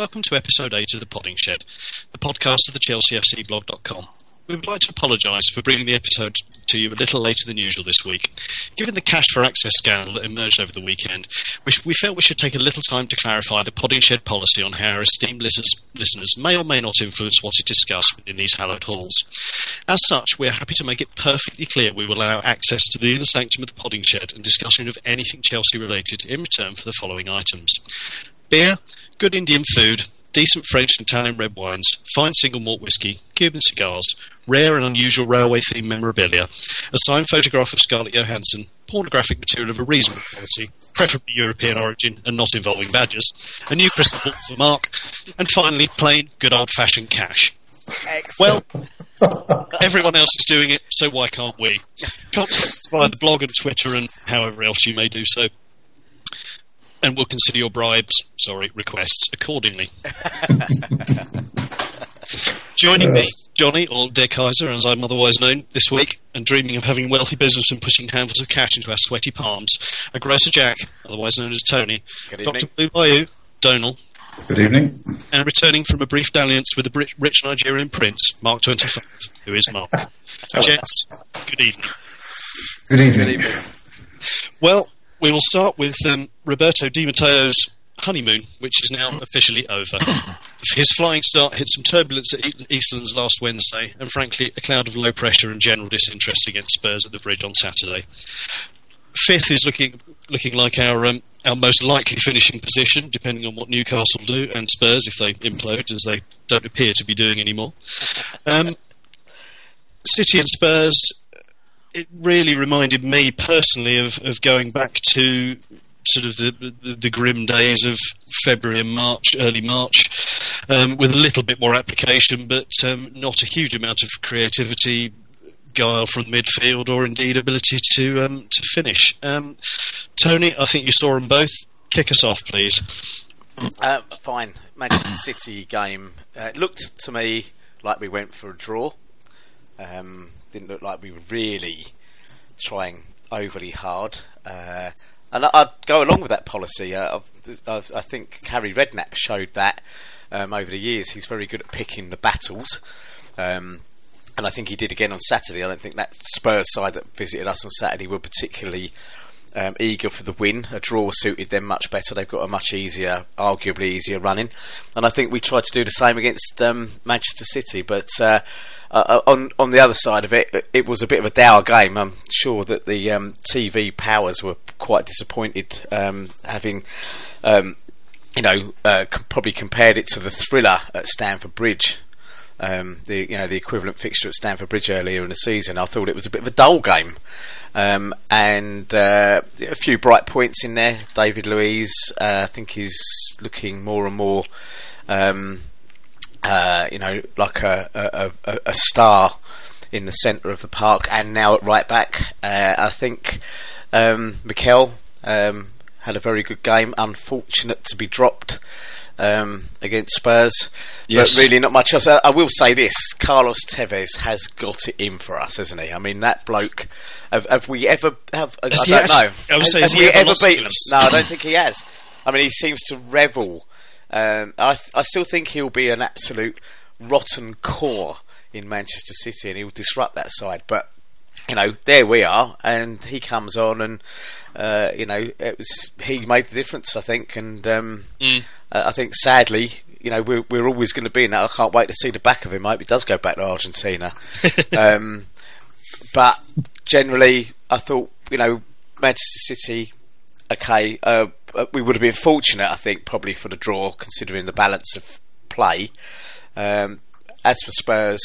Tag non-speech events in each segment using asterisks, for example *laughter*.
welcome to episode 8 of The Podding Shed, the podcast of the ChelseaFCblog.com. We would like to apologise for bringing the episode to you a little later than usual this week. Given the cash for access scandal that emerged over the weekend, we, felt we should take a little time to clarify the Podding Shed policy on how our esteemed listeners, listeners may or may not influence what is discussed within these hallowed halls. As such, we are happy to make it perfectly clear we will allow access to the inner sanctum of the Podding Shed and discussion of anything Chelsea related in return for the following items beer, good Indian food, decent French and Italian red wines, fine single malt whisky, Cuban cigars, rare and unusual railway themed memorabilia, a signed photograph of Scarlett Johansson, pornographic material of a reasonable quality, preferably European origin and not involving badgers, a new crystal ball for Mark, and finally, plain, good old fashioned cash. Well, everyone else is doing it, so why can't we? Contact us via the blog and Twitter and however else you may do so. And we'll consider your bribes, sorry, requests accordingly. *laughs* Joining me, Johnny, or De Kaiser, as I'm otherwise known, this week, and dreaming of having wealthy business and putting handfuls of cash into our sweaty palms, are Grocer Jack, otherwise known as Tony, Dr. evening. Blue Bayou, Donal, Good evening. and returning from a brief dalliance with a rich Nigerian prince, Mark 25, who is Mark. Gents, good evening. Good evening. Good evening. Well, we will start with um, Roberto Di Matteo's honeymoon, which is now officially over. *coughs* His flying start hit some turbulence at Eastlands last Wednesday, and frankly, a cloud of low pressure and general disinterest against Spurs at the bridge on Saturday. Fifth is looking looking like our um, our most likely finishing position, depending on what Newcastle do, and Spurs if they implode, as they don't appear to be doing anymore. Um, City and Spurs it really reminded me personally of, of going back to sort of the, the, the grim days of February and March, early March, um, with a little bit more application, but um, not a huge amount of creativity, guile from midfield, or indeed ability to um, to finish. Um, Tony, I think you saw them both. Kick us off, please. Uh, fine. Manchester *coughs* City game. Uh, it looked to me like we went for a draw. Um, didn't look like we were really trying overly hard. Uh, and I- I'd go along with that policy. Uh, I've, I think Harry Redknapp showed that um, over the years. He's very good at picking the battles. Um, and I think he did again on Saturday. I don't think that Spurs side that visited us on Saturday were particularly um, eager for the win. A draw suited them much better. They've got a much easier, arguably easier running, and I think we tried to do the same against um, Manchester City. But uh, uh, on on the other side of it, it was a bit of a dour game. I'm sure that the um, TV powers were quite disappointed, um, having. Um, you know, uh, probably compared it to the thriller at Stamford Bridge um, the you know the equivalent fixture at Stamford Bridge earlier in the season. I thought it was a bit of a dull game, um, and uh, a few bright points in there. David Luiz, uh, I think, is looking more and more, um, uh, you know, like a, a, a, a star in the centre of the park, and now at right back. Uh, I think um, Mikel um, had a very good game. Unfortunate to be dropped um, against Spurs, Yes. but really not much else. I, I will say this: Carlos Tevez has got it in for us, hasn't he? I mean, that bloke. Have, have we ever have? I, don't actually- know. I say, have we ever ever lost to beaten? us? No, I don't think he has. I mean, he seems to revel. Um, I, th- I still think he'll be an absolute rotten core in Manchester City, and he'll disrupt that side. But you know, there we are, and he comes on, and uh, you know, it was he made the difference, I think, and um, Mm. I think sadly, you know, we're, we're always going to be in that. I can't wait to see the back of him. I hope he does go back to Argentina. *laughs* um, but generally, I thought, you know, Manchester City, okay, uh, we would have been fortunate, I think, probably for the draw, considering the balance of play. Um, as for Spurs,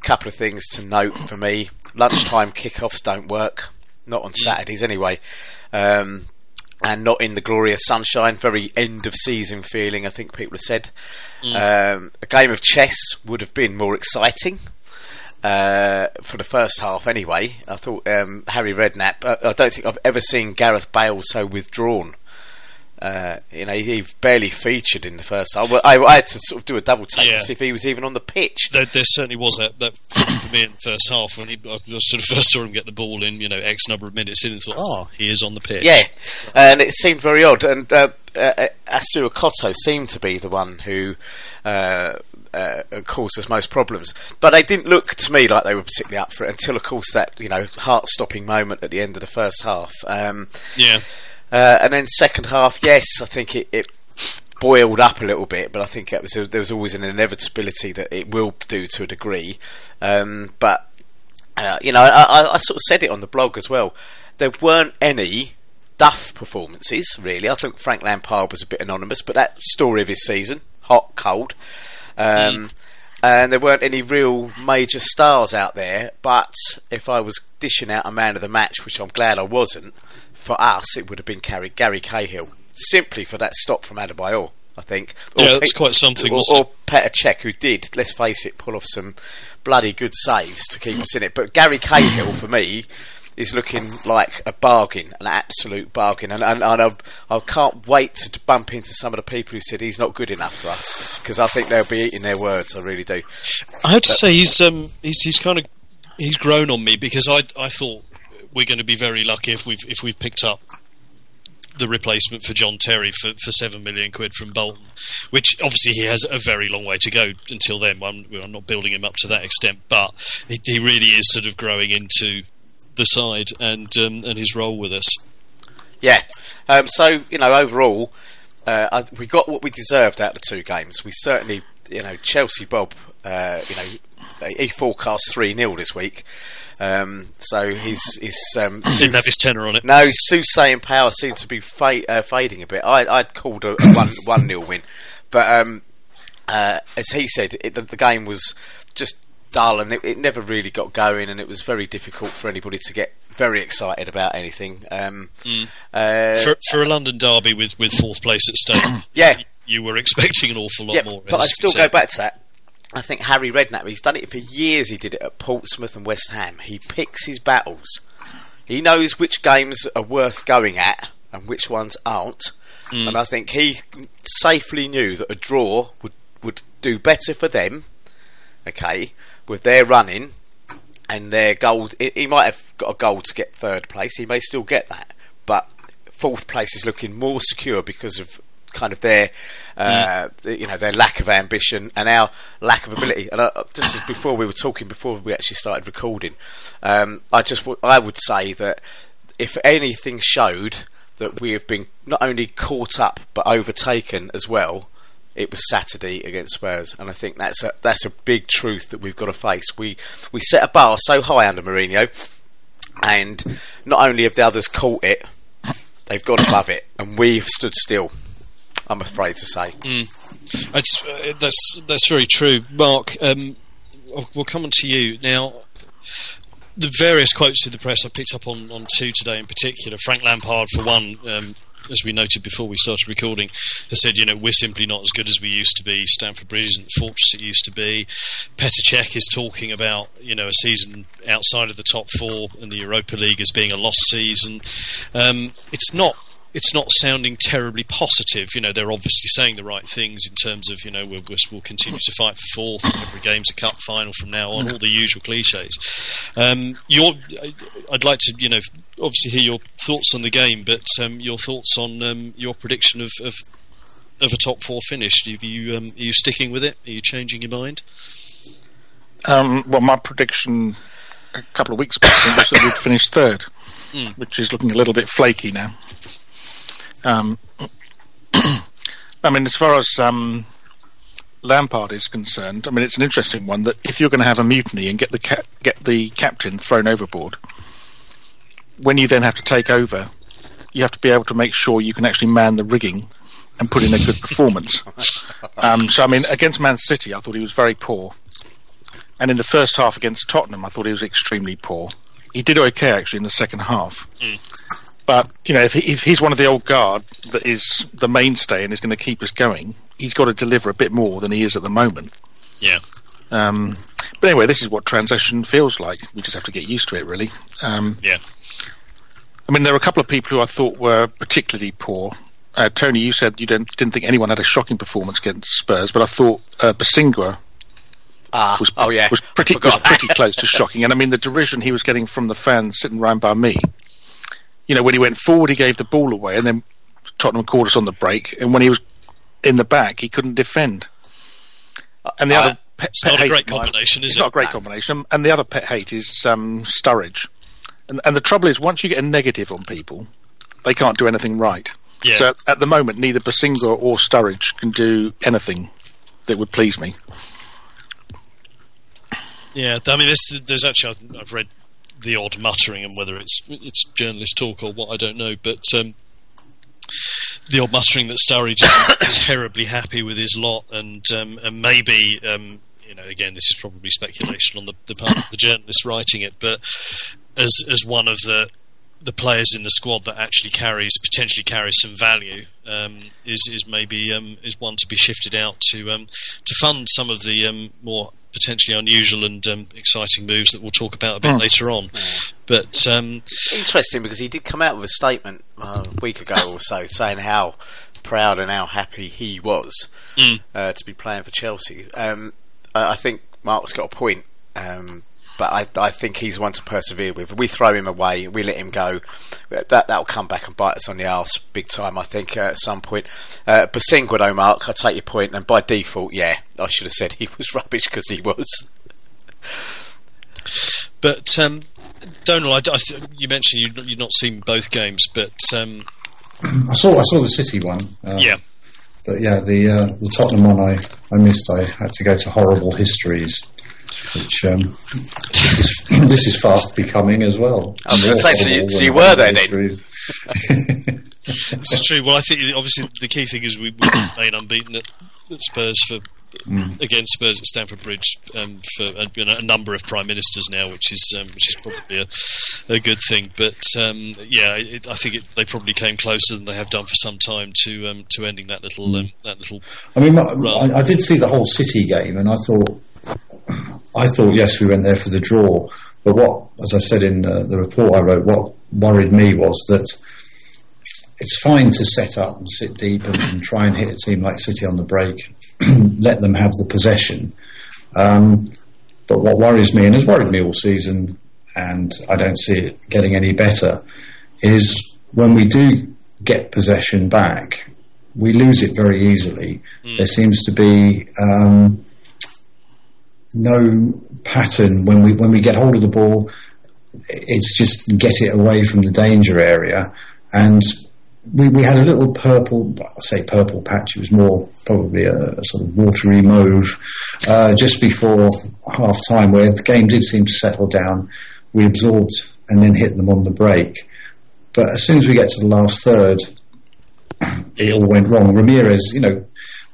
a couple of things to note for me. Lunchtime kickoffs don't work, not on Saturdays anyway. Um, and not in the glorious sunshine, very end of season feeling, I think people have said. Um, a game of chess would have been more exciting uh, for the first half anyway. I thought um, Harry Redknapp, uh, I don't think I've ever seen Gareth Bale so withdrawn Uh, you know, he barely featured in the first half. I, I had to sort of do a double take Yeah. to see if he was even on the pitch. There, there certainly was that, that for me in the first half when he, I sort of *laughs* first saw him get the ball in, you know, X number of minutes in and thought, oh, he is on the pitch. Yeah, and it seemed very odd. And uh, uh, Assou-Ekotto seemed to be the one who uh, uh, caused us most problems. But they didn't look to me like they were particularly up for it until, of course, that you know heart-stopping moment at the end of the first half. Um, Yeah. Uh, and then second half, yes, I think it, it boiled up a little bit, but I think was there was always an inevitability that it will do to a degree. Um, but uh, you know, I, I, I sort of said it on the blog as well. There weren't any duff performances really. I think Frank Lampard was a bit anonymous, but that story of his season, hot, cold. Um, And there weren't any real major stars out there, but if I was dishing out a man of the match, which I'm glad I wasn't, for us it would have been Gary, Gary Cahill, simply for that stop from Adebayor, I think. Yeah, that's quite something, Or, or Petr Cech, who did, let's face it, pull off some bloody good saves to keep us in it. But Gary Cahill, for me, is looking like a bargain, an absolute bargain. And, and, and I, I can't wait to bump into some of the people who said he's not good enough for us, because I think they'll be eating their words, I really do. I have to say he's um he's he's kind of he's grown on me because I I thought we're going to be very lucky if we've if we've picked up the replacement for John Terry for, for seven million quid from Bolton, which obviously he has a very long way to go until then. I'm, I'm not building him up to that extent, but he, he really is sort of growing into the side and um, and his role with us. Yeah. Um, so you know, overall, uh, we got what we deserved out of the two games. We certainly, you know, Chelsea Bob, uh, you know, he forecast three 0 this week. Um, so his his um, Didn't have his tenor on it. no soothsaying power seemed to be fa- uh, fading a bit. I, I'd called a, one *coughs* one nil win, but um, uh, as he said, it, the, the game was just dull and it, it never really got going, and it was very difficult for anybody to get very excited about anything. Um, uh, For, for a London derby with, with fourth place at stake, *coughs* yeah, you were expecting an awful lot yeah, more. but I still go back to that. I think Harry Redknapp, he's done it for years. He did it at Portsmouth and West Ham. He picks his battles. He knows which games are worth going at and which ones aren't. Mm. And I think he safely knew that a draw would, would do better for them, okay, with their running and their goal. He might have got a goal to get third place. He may still get that. But fourth place is looking more secure because of kind of their, uh, you know, their lack of ambition and our lack of ability. And uh, just before we were talking, before we actually started recording, um, I just w- I would say that if anything showed that we have been not only caught up but overtaken as well. It was Saturday against Spurs, and I think that's a that's a big truth that we've got to face. We we set a bar so high under Mourinho, and not only have the others caught it, they've gone above it, and we've stood still. I'm afraid to say. It's, uh, that's that's very true, Mark. Um, we'll come on to you now. The various quotes in the press I picked up on, on two today in particular. Frank Lampard, for one, um, as we noted before we started recording, has said, you know, we're simply not as good as we used to be. Stamford Bridge isn't the fortress it used to be. Petr Cech is talking about, you know, a season outside of the top four and the Europa League as being a lost season. Um, it's not it's not sounding terribly positive. You know, they're obviously saying the right things in terms of, you know, we'll, we'll- continue to fight for fourth. and Every game's a cup final from now on. All the usual cliches. Um, your, I'd like to, you know, obviously hear your thoughts on the game, but um, your thoughts on um, your prediction of, of of a top four finish. Are you um, are you sticking with it? Are you changing your mind? Um, well, my prediction a couple of weeks back was that we'd finish third, Hmm. which is looking a little bit flaky now. Um, *clears throat* I mean, as far as um, Lampard is concerned, I mean, it's an interesting one that if you're going to have a mutiny and get the ca- get the captain thrown overboard, when you then have to take over, you have to be able to make sure you can actually man the rigging and put in a good performance. *laughs* Um, so, I mean, against Man City, I thought he was very poor. And in the first half against Tottenham, I thought he was extremely poor. He did okay actually in the second half. But you know, if, he, if he's one of the old guard that is the mainstay and is going to keep us going, he's got to deliver a bit more than he is at the moment. Yeah. Um, but anyway, this is what transition feels like. We just have to get used to it, really. Um, Yeah. I mean, there were a couple of people who I thought were particularly poor. uh, Tony, you said you didn't, didn't think anyone had a shocking performance against Spurs, but I thought uh, Bosingwa Ah, was, oh yeah, was pretty was pretty close to shocking. And I mean, the derision he was getting from the fans sitting round by me. You know, when he went forward, he gave the ball away, and then Tottenham caught us on the break. And when he was in the back, he couldn't defend. And the Uh, other pet, It's pet not a hate great combination, is it's it? not a great combination. And the other pet hate is um, Sturridge. And, and the trouble is, once you get a negative on people, they can't do anything right. Yeah. So at the moment, neither Bosingwa or Sturridge can do anything that would please me. Yeah, I mean, there's, there's actually I've read the odd muttering, and whether it's it's journalist talk or what I don't know, but um, the odd muttering that Sturridge *coughs* is terribly happy with his lot, and um, and maybe um, you know, again, this is probably speculation on the, the part of the journalist writing it, but as as one of the the players in the squad that actually carries potentially carries some value um, is is maybe um, is one to be shifted out to um, to fund some of the um, more potentially unusual and um, exciting moves that we'll talk about a bit Hmm. later on. But um, Interesting because he did come out with a statement uh, a week ago or so saying how proud and how happy he was Mm. uh, to be playing for Chelsea. Um, I, I think Mark's got a point, um, but I, I think he's one to persevere with. We throw him away, we let him go. That that'll come back and bite us on the arse big time. I think uh, at some point. Uh, Bosingwa though, Mark, I take your point, and by default, yeah, I should have said he was *laughs* rubbish because he was. but um, Donald, I, I th- you mentioned you you've not seen both games, but um, *clears throat* I saw I saw the City one. Uh, yeah, But yeah, the uh, the Tottenham one I, I missed. I had to go to horrible histories, which um, this, *coughs* is, this is fast becoming as well. I was gonna say, so you- so you were there horrible then? histories. this is true. Well, I think obviously the key thing is we, we *coughs* remain unbeaten at, at Spurs for against Spurs at Stamford Bridge um, for a, you know, a number of prime ministers now, which is um, which is probably a, a good thing. But um, yeah, it, I think it, they probably came closer than they have done for some time to um, to ending that little um, that little. I mean, my, I, I did see the whole City game, and I thought, I thought, yes, we went there for the draw. But what, as I said in uh, the report I wrote, what worried me was that it's fine to set up and sit deep and, and try and hit a team like City on the break, *clears throat* let them have the possession. Um, but what worries me, and has worried me all season, and I don't see it getting any better, is when we do get possession back, we lose it very easily. There seems to be um, no pattern when we when we get hold of the ball. It's just get it away from the danger area, and we, we had a little purple. I say purple patch. It was more probably a, a sort of watery mauve uh, just before half time, where the game did seem to settle down. We absorbed and then hit them on the break. But as soon as we get to the last third, it all went wrong. Ramires, you know,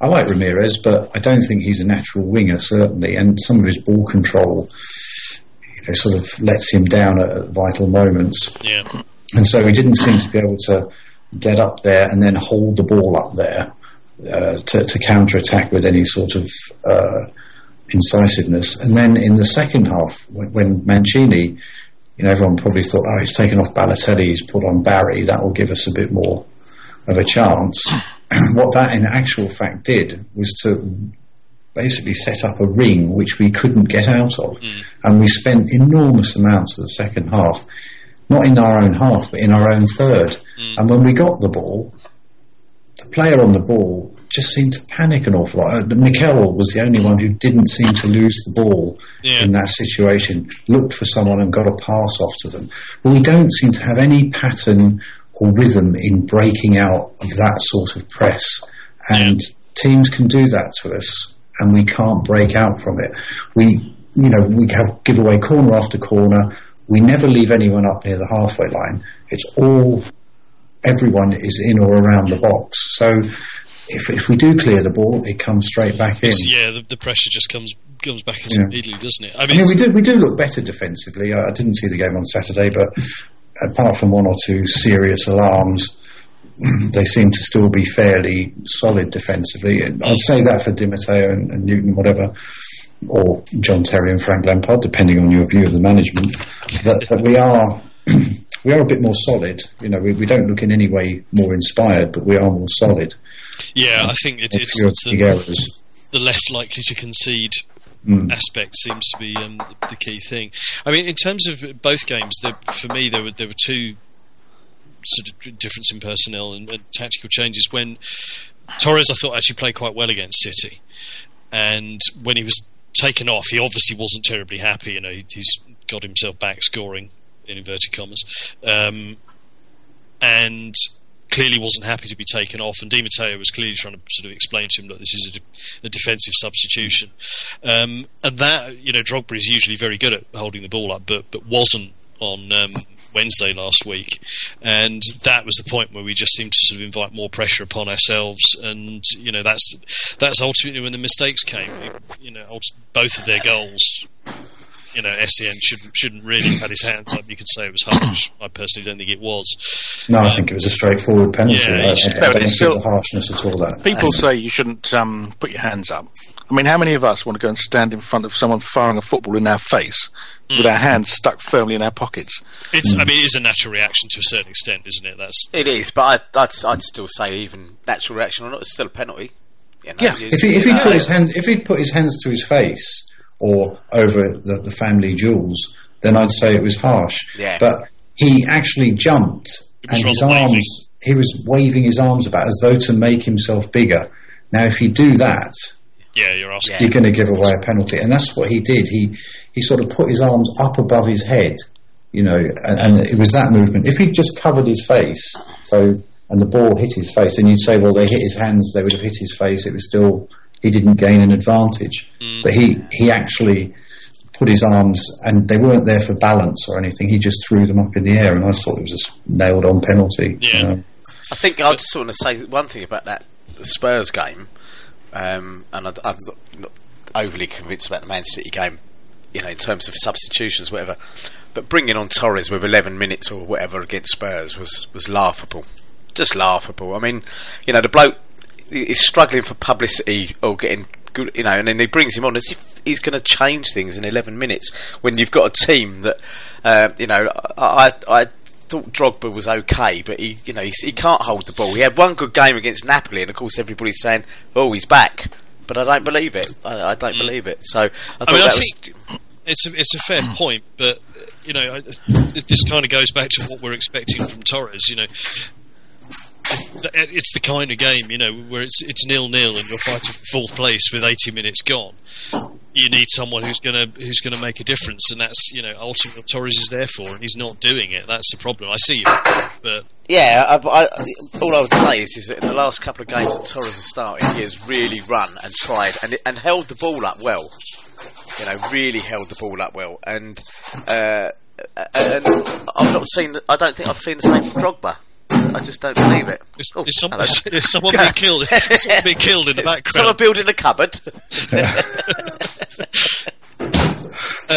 I like Ramires, but I don't think he's a natural winger, certainly. And some of his ball control, you know, sort of lets him down at, at vital moments. Yeah, And so he didn't seem to be able to get up there and then hold the ball up there uh, to, to counter attack with any sort of uh, incisiveness. And then in the second half, when, when Mancini, you know, everyone probably thought, oh, he's taken off Balotelli, he's put on Barry, that will give us a bit more of a chance. *clears throat* what that in actual fact did was to basically set up a ring which we couldn't get out of. And we spent enormous amounts of the second half, not in our own half, but in our own third. And when we got the ball, the player on the ball just seemed to panic an awful lot. Uh, Mikel was the only one who didn't seem to lose the ball Yeah. in that situation, looked for someone and got a pass off to them. But we don't seem to have any pattern or rhythm in breaking out of that sort of press. And teams can do that to us and we can't break out from it. We, you know, we have give away corner after corner. We never leave anyone up near the halfway line. It's all everyone is in or around the box. So if, if we do clear the ball, it comes straight back in. Yeah, the, the pressure just comes comes back Yeah. immediately, doesn't it? I I mean, mean, we do we do look better defensively. I, I didn't see the game on Saturday, but apart from one or two serious alarms, *clears throat* they seem to still be fairly solid defensively. And I'd say that for Di Matteo and, and Newton, whatever, or John Terry and Frank Lampard, depending on your view of the management. That, that we are *clears throat* we are a bit more solid. You know, we, we don't look in any way more inspired, but we are more solid. Yeah, I think it, it's, it's the, the less likely to concede Mm. aspect seems to be um, the, the key thing. I mean, in terms of both games, there, for me, there were there were two sort of difference in personnel and, and tactical changes. When Torres, I thought actually played quite well against City, and when he was taken off, he obviously wasn't terribly happy. You know, he, he's got himself back scoring in inverted commas, um, and clearly wasn't happy to be taken off. And Di Matteo was clearly trying to sort of explain to him that this is a, de- a defensive substitution, um, and that you know Drogba is usually very good at holding the ball up, but but wasn't on. Um, Wednesday last week, and that was the point where we just seemed to sort of invite more pressure upon ourselves, and you know that's that's ultimately when the mistakes came. You know, both of their goals you know, Sen shouldn't shouldn't really have had his hands up. You could say it was harsh. I personally don't think it was. No, I think it was a straightforward penalty. Yeah, I, I, it's- I don't but see the harshness at all. That People say you shouldn't um, put your hands up. I mean, how many of us want to go and stand in front of someone firing a football in our face with our hands stuck firmly in our pockets? It's. I mean, it is a natural reaction to a certain extent, isn't it? That's. It is, but I, I'd, I'd still say even natural reaction or not, it's still a penalty. You know, Yeah. if he if he you put his hand if he'd put his hands to his face or over the, the family jewels, then I'd say it was harsh. Yeah. But he actually jumped and his arms waving. he was waving his arms about as though to make himself bigger. Now if you do that, Yeah, you're asking. You're going to give away a penalty, and that's what he did. He he sort of put his arms up above his head, you know, and, and it was that movement. If he'd just covered his face, so and the ball hit his face, then you'd say, well, they hit his hands, they would have hit his face. It was still he didn't gain an advantage, but he he actually put his arms, and they weren't there for balance or anything. He just threw them up in the air, and I thought it was a nailed on penalty. Yeah. you know. I think I'd just want to say one thing about that Spurs game, um, and I, I'm not, not overly convinced about the Man City game, you know, in terms of substitutions, whatever. But bringing on Torres with 11 minutes or whatever against Spurs was was laughable, just laughable. I mean, you know, the bloke he's struggling for publicity or getting good, you know, and then he brings him on as if he's going to change things in 11 minutes when you've got a team that, uh, you know, I, I, I thought Drogba was okay, but he, you know, he, he can't hold the ball. He had one good game against Napoli, and of course everybody's saying, "Oh, he's back," but I don't believe it. I, I don't believe it. So I thought I mean, I that think it's a it's a fair point, but you know, I, this kind of goes back to what we're expecting from Torres. You know, it's the, kind of game you know where it's it's nil nil and you're fighting for fourth place with 80 minutes gone. You need someone who's gonna who's gonna make a difference, and that's you know ultimately what Torres is there for, and he's not doing it. That's the problem. I see you, but Yeah, I, I, all I would say is, is that in the last couple of games that Torres has started, he has really run and tried and and held the ball up well. You know, really held the ball up well, and uh, and I've not seen. I don't think I've seen the same from Drogba. I just don't believe it. it. is, Oh, is, some, hello. is someone being killed? Is someone being killed in the *laughs* background? Someone background? building a cupboard. *laughs* *laughs*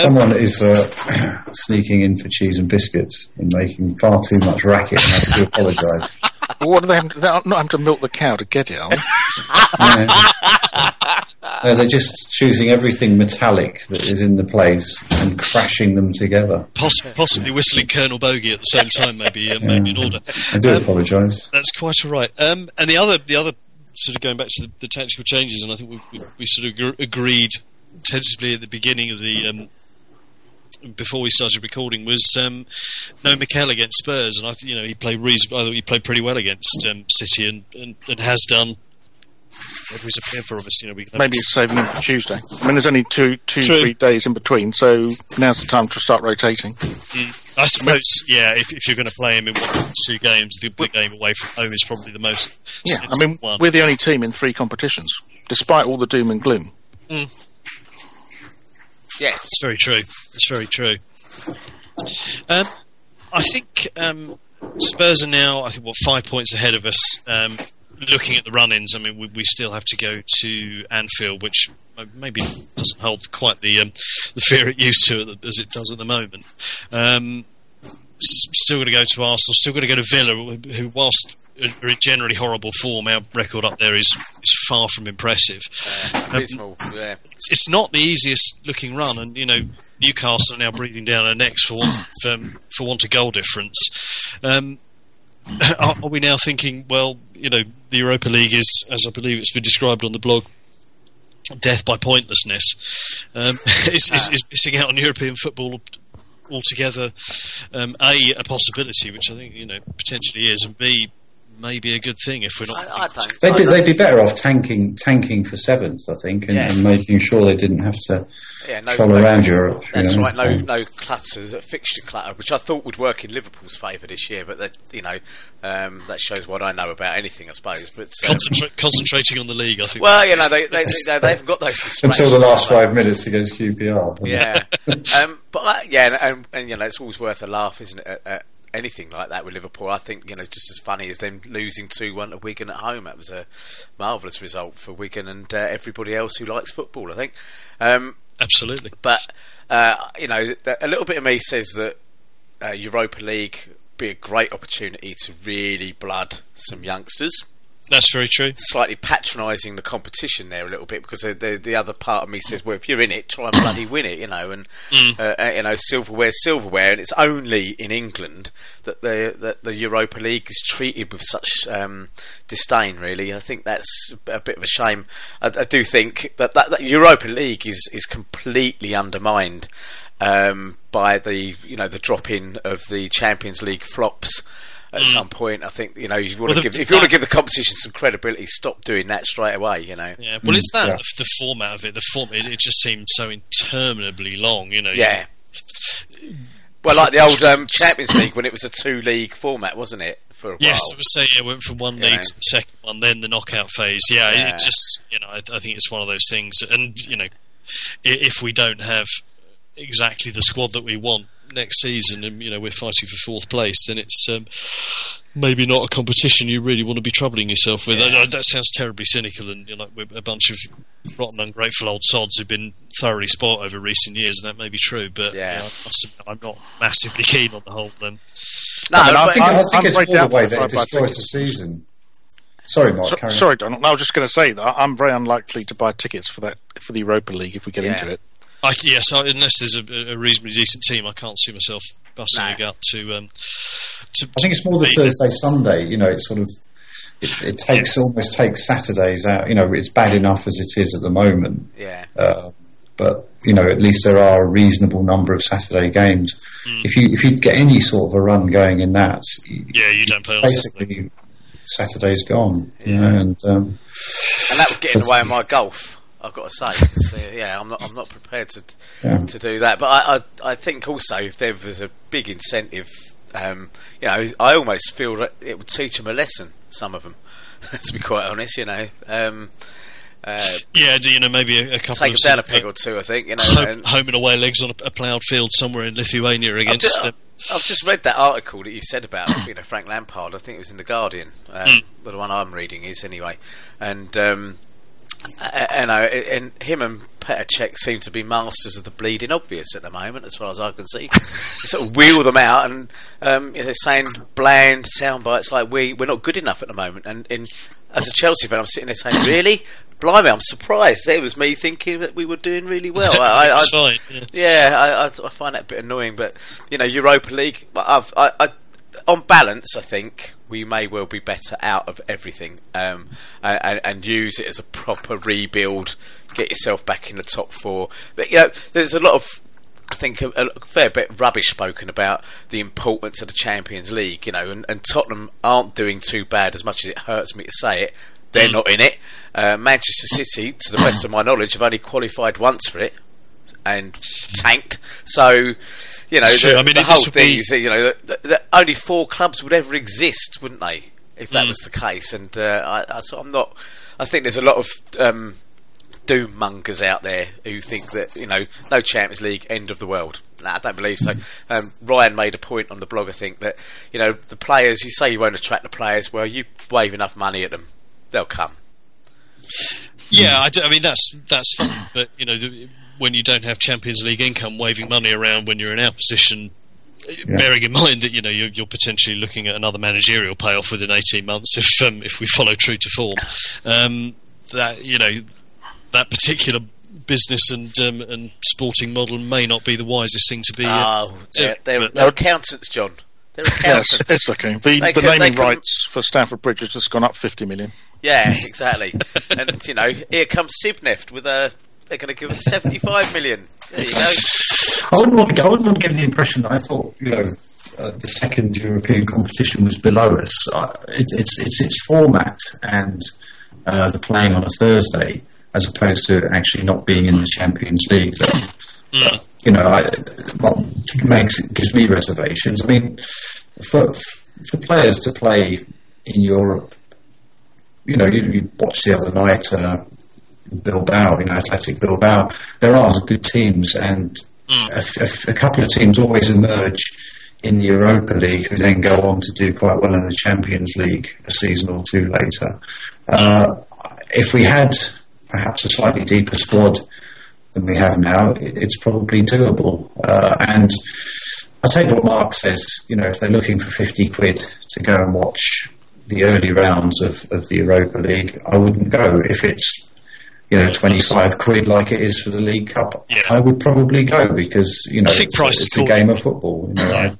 Someone is uh, *clears throat* sneaking in for cheese and biscuits and making far too much racket, and I have to apologise. *laughs* Well, what do they have? They're not having to milk the cow to get it, are they? *laughs* No, they're just choosing everything metallic that is in the place and crashing them together. Poss- possibly whistling Colonel Bogey at the same time, maybe uh, maybe in order. I do Um, apologise. That's quite all right. Um, and the other, the other sort of going back to the, the tactical changes, and I think we, we, we sort of gr- agreed tentatively at the beginning of the. Um, before we started recording was um, no Mikel against Spurs, and I think you know he played reason- I thought he played pretty well against um, City and, and, and has done. Whatever he's appeared for us, you know, we can Maybe it's saving him for Tuesday. I mean, there's only two, two, True. three days in between, so now's the time to start rotating. I suppose, yeah. If, if you're going to play him in one two games, the, the game away from home is probably the most. Yeah, I mean, one. we're the only team in three competitions, despite all the doom and gloom. Yes. It's very true. It's very true. Um, I think um, Spurs are now, I think, what five points ahead of us. Um, looking at the run-ins, I mean, we, we still have to go to Anfield, which maybe doesn't hold quite the um, the fear it used to as it does at the moment. Um, still got to go to Arsenal. Still got to go to Villa, who, whilst are in generally horrible form. Our record up there is, is far from impressive. Uh, yeah. It's, it's not the easiest looking run, and you know Newcastle are now breathing down our necks for want um, for want of goal difference. Um, *laughs* are, are we now thinking? Well, you know, the Europa League is, as I believe it's been described on the blog, death by pointlessness. Um, is, is, is missing out on European football altogether. Um, a a possibility, which I think you know potentially is, and B may be a good thing if we're not. I, I don't. They'd be, they'd be better off tanking tanking for seventh, I think, and, Yeah. and making sure they didn't have to yeah, no, troll no- around Europe. you That's know. right. No, no clutters, uh, fixture clutter, which I thought would work in Liverpool's favour this year. But that, you know, um, that shows what I know about anything, I suppose. But um, Concentra- concentrating on the league, I think. well, you know, they they, they, they haven't got those. Until the last have they? five minutes against QPR. Yeah, *laughs* um, but uh, yeah, and, and, and you know, it's always worth a laugh, isn't it? At, at anything like that with Liverpool, I think you know, just as funny as them losing two one to Wigan at home. That was a marvellous result for Wigan and uh, everybody else who likes football. I think. Um, Absolutely. but uh, you know, a little bit of me says that uh, Europa League be a great opportunity to really blood some youngsters. That's very true. Slightly patronising the competition there a little bit because the, the the other part of me says, well, if you're in it, try and *coughs* bloody win it, you know. And uh, uh, you know, silverware's silverware, and it's only in England that the that the Europa League is treated with such um, disdain. Really, I think that's a bit of a shame. I, I do think that, that that Europa League is is completely undermined um, by the you know the drop in of the Champions League flops. At some point, I think you know you want Well, to the- give if you want to give the competition some credibility, stop doing that straight away. You know, Yeah. Well, it's that yeah. the, the format of it. The form it, it just seemed so interminably long. You know. Yeah. *sighs* Well, like the old um, Champions League when it was a two-league format, wasn't it? For a Yes, while. it was say it went from one You league know. to the second one, then the knockout phase. Yeah, Yeah. it just you know I, I think it's one of those things, and you know, if we don't have exactly the squad that we want next season, and you know we're fighting for fourth place, then it's um, maybe not a competition you really want to be troubling yourself with. I know that sounds terribly cynical, and you know, like we're a bunch of rotten, ungrateful old sods who've been thoroughly spoilt over recent years, and that may be true. But Yeah. you know, I must admit, I'm not massively *laughs* keen on the whole. Um, No, I, mean, I but- think, I I'm- think I'm it's right more the way that it destroys the season. Sorry, Mark. So- sorry, Donald. No, I was just going to say that I'm very unlikely to buy tickets for that for the Europa League if we get Yeah. into it. I, yes, I, unless there's a, a reasonably decent team, I can't see myself busting No. a gut to. Um, to I think it's more the beat Thursday Sunday. You know, it's sort of it, it takes almost takes Saturdays out. You know, it's bad enough as it is at the moment, yeah, uh, but you know, at least there are a reasonable number of Saturday games. Hmm. If you if you get any sort of a run going in that, Yeah, you don't play on Saturday. basically Saturday's gone. You know, and um, and that would get in the way of my golf. I've got to say, so, yeah, I'm not, I'm not prepared to Yeah. to do that. But I, I, I think also if there was a big incentive, um, you know, I almost feel that it would teach them a lesson. Some of them, *laughs* to be quite honest, you know, um, uh, Yeah, you know maybe a, a couple take of them down a sort peg or two. I think you know. home, and- home and away legs on a, a ploughed field somewhere in Lithuania I've against. uh, I've just read that article that you said about you know Frank Lampard. I think it was in the Guardian, um, but the one I'm reading is anyway. And um, and, I, and him and Petr Cech seem to be masters of the bleeding obvious at the moment, as far as I can see. Sort of *laughs* wheel them out and um, you know, saying bland sound bites like we we're not good enough at the moment. And, and as a Chelsea fan, I'm sitting there saying, really. Blimey, I'm surprised. There was me thinking that we were doing really well. *laughs* I, I, I. Yeah. I, I, I find that a bit annoying, but you know, Europa League. but I've, I, I, on balance, I think we may well be better out of everything, um, and, and use it as a proper rebuild. Get yourself back in the top four. But you know, there's a lot of. I think a, a fair bit of rubbish spoken about the importance of the Champions League, you know, and, and Tottenham aren't doing too bad as much as it hurts me to say it. They're not in it. Uh, Manchester City, to the best of my knowledge, have only qualified once for it and tanked. So, you know, the, I mean, the whole thing be- is that, you know, that, that only four clubs would ever exist, wouldn't they, if that Mm. was the case? And uh, I, I, so I'm not. I think there's a lot of um, doom mongers out there who think that you know, no Champions League, end of the world. Nah, I don't believe so. Um, Ryan made a point on the blog. I think that you know the players. You say you won't attract the players. Well, you wave enough money at them, they'll come. Yeah, I, do- I mean that's that's fine, but you know the, when you don't have Champions League income, waving money around when you're in our position bearing in mind that you know you're, you're, potentially looking at another managerial payoff within 18 months if um, if we follow true to form. Um, that you know that particular business and um, and sporting model may not be the wisest thing to be. Uh, oh, they're, they're, they're accountants, John. They're accountants. yes, it's okay. The, the could, naming rights for Stamford Bridge has just gone up 50 million. Yeah, exactly. and you know, here comes Sibneft with a. They're going to give us 75 million. There you go. I wouldn't want to, I wouldn't want to give the impression that I thought, you know, uh, the second European competition was below us. Uh, it, it's, it's its format and uh, the playing on a Thursday as opposed to actually not being in the Champions League. That, mm. you know, I, well, makes gives me reservations. I mean, for for players to play in Europe, you know, you, you watched the other night. Uh, Bilbao, you know, Athletic Bilbao. There are good teams, and mm. a, a, a, couple of teams always emerge in the Europa League who then go on to do quite well in the Champions League a season or two later. Uh, if we had perhaps a slightly deeper squad than we have now, it, it's probably doable. Uh, and I take what Mark says. You know, if they're looking for fifty quid to go and watch the early rounds of, of the Europa League, I wouldn't go. If it's you know, 25 quid like it is for the League Cup, yeah. I would probably go because, you know, it's, it's a game of football. You know, I,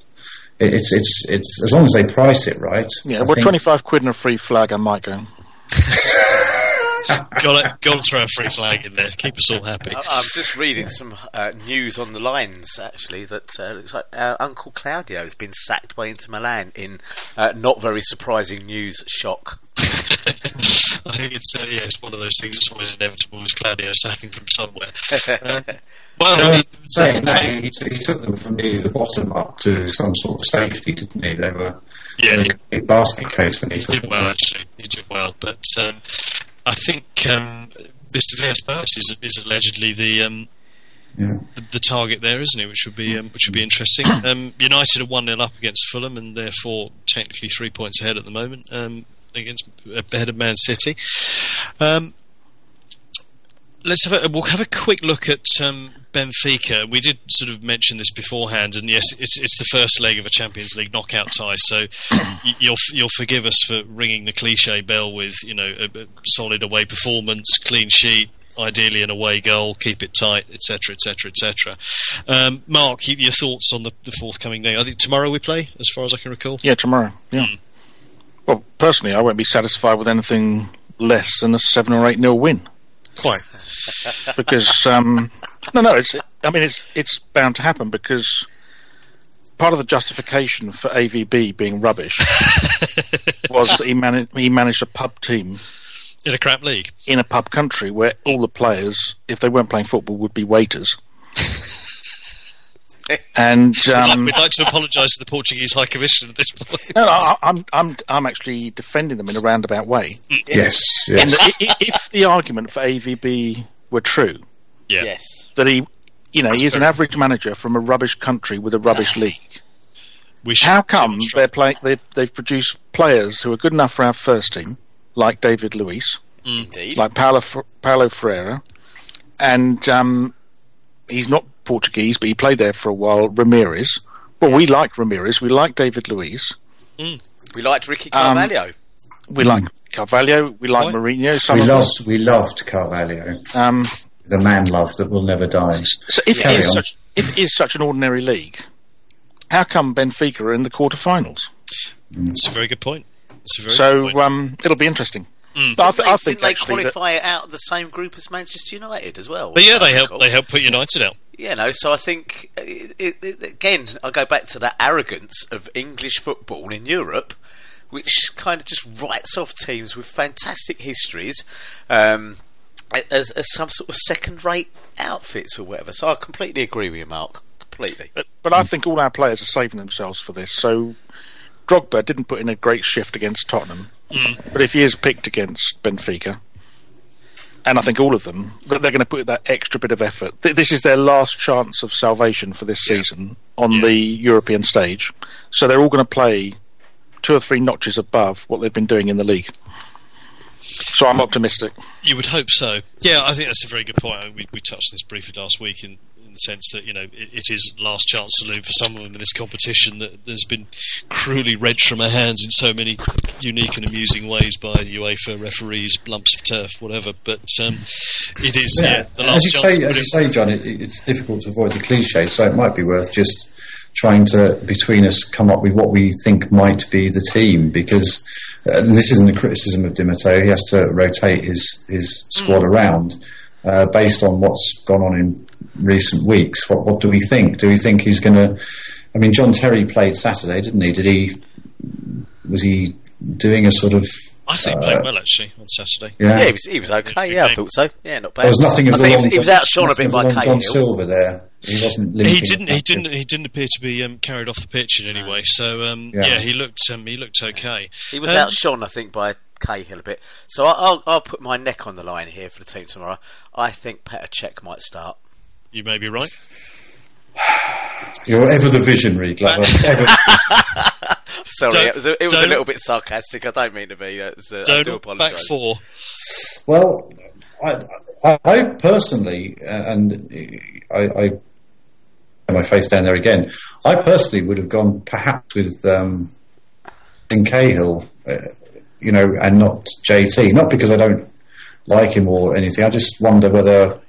it's, it's, it's, as long as they price it right. Yeah, I well, 25 quid and a free flag, I might go. *laughs* got to throw a free flag in there. Keep us all happy. I'm just reading some uh, news on the lines actually that uh, looks like uh, Uncle Claudio has been sacked by Inter Milan in uh, not very surprising news. Shock. *laughs* I think it's uh, yeah, it's one of those things that's always inevitable. Is Claudio sacking from somewhere? Uh, *laughs* well, um, saying that he, he, took them from near the bottom up to some sort of safety, didn't he? They were yeah, a basket case when he, he did well. Actually, he did well, but um, I think um, Mr. Villas is, is allegedly the, um, yeah. the, the target there, isn't it? Which would be um, which would be interesting. *coughs* Um, United are one 0 up against Fulham, and therefore technically three points ahead at the moment um, against ahead of Man City. Um, let's have a we'll have a quick look at um, Benfica. We did sort of mention this beforehand, and yes, it's it's the first leg of a Champions League knockout tie. So you'll you'll forgive us for ringing the cliche bell with you know a, a solid away performance, clean sheet, ideally an away goal, keep it tight, etc., etc., etc. Mark, your thoughts on the, the forthcoming day? I think tomorrow we play, as far as I can recall. Yeah, tomorrow. Yeah. Mm. Well, personally, I won't be satisfied with anything less than a seven or eight nil win. Quite, *laughs* because um, no, no. It's. I mean, it's it's bound to happen because part of the justification for AVB being rubbish *laughs* was that he managed he managed a pub team in a crap league in a pub country where all the players, if they weren't playing football, would be waiters. *laughs* and um, we'd, like, to apologise to the Portuguese High Commission at this point. No, no I, am I'm I'm actually defending them in a roundabout way. Yes, yes. The, if the argument for AVB were true, yeah. yes, that he, you know, he is an average manager from a rubbish country with a rubbish league. How come they're play, they, they've produced players who are good enough for our first team, like David Luiz, mm. like Paulo, Paulo Ferreira, and um, he's not Portuguese, but he played there for a while. Ramires. Well, we like Ramires. We like David Luiz. Mm. We liked Ricky um, Carvalho. Um, we like Carvalho. We like Mourinho. we loved. Us. We loved Carvalho. Um, the man love that will never die. So if it, is such, if it is such an ordinary league, how come Benfica are in the quarterfinals? Mm. That's a very good point. so um, it'll be interesting. Mm. But I, th- I think they qualify that, out of the same group as Manchester United as well. But yeah, they help. Cool. They help put United out. You know, so I think it, it, it, again, I go back to that arrogance of English football in Europe, which kind of just writes off teams with fantastic histories um, as, as some sort of second-rate outfits or whatever. So I completely agree with you, Mark. Completely. But, but I think all our players are saving themselves for this. So Drogba didn't put in a great shift against Tottenham, mm. but if he is picked against Benfica, and I think all of them, they're going to put that extra bit of effort. This is their last chance of salvation for this season on yeah. the European stage. So they're all going to play two or three notches above what they've been doing in the league. So I'm optimistic. You would hope so. Yeah, I think that's a very good point. We, we touched this briefly last week in, in the sense that you know it, it is last chance saloon for some of them in this competition that there's been cruelly wrenched from our hands in so many unique and amusing ways by UEFA referees, lumps of turf, whatever. But um, it is yeah, yeah the last as you chance. say, as you say, John, it, it's difficult to avoid the cliche, so it might be worth just trying to between us come up with what we think might be the team because uh, this isn't a criticism of Di Matteo. He has to rotate his his squad mm. around uh, based on what's gone on in recent weeks. What what do we think? Do we think he's going to? I mean, John Terry played Saturday, didn't he? Did he? Was he doing a sort of I think uh, played well actually on Saturday. Yeah, yeah he was he was okay. Yeah, I thought so. Yeah, not bad. There was nothing of I the long. He was, he was outshone a bit by John Silver there. He wasn't. He didn't. He didn't. He didn't appear to be um, carried off the pitch in any way. So um, yeah. yeah. he looked. Um, he looked okay. He was um, outshone, I think, by Cahill a bit. So I'll, I'll put my neck on the line here for the team tomorrow. I think Petr Cech might start. You may be right. You're ever the visionary, Glover. *laughs* Sorry, don't, it was, a, it was a little bit sarcastic. I don't mean to be. Uh, I do apologise. Back four. Well, I, I, I personally, uh, and I, I my face down there again. I personally would have gone perhaps with um, Cahill, uh, you know, and not JT. Not because I don't like him or anything. I just wonder whether,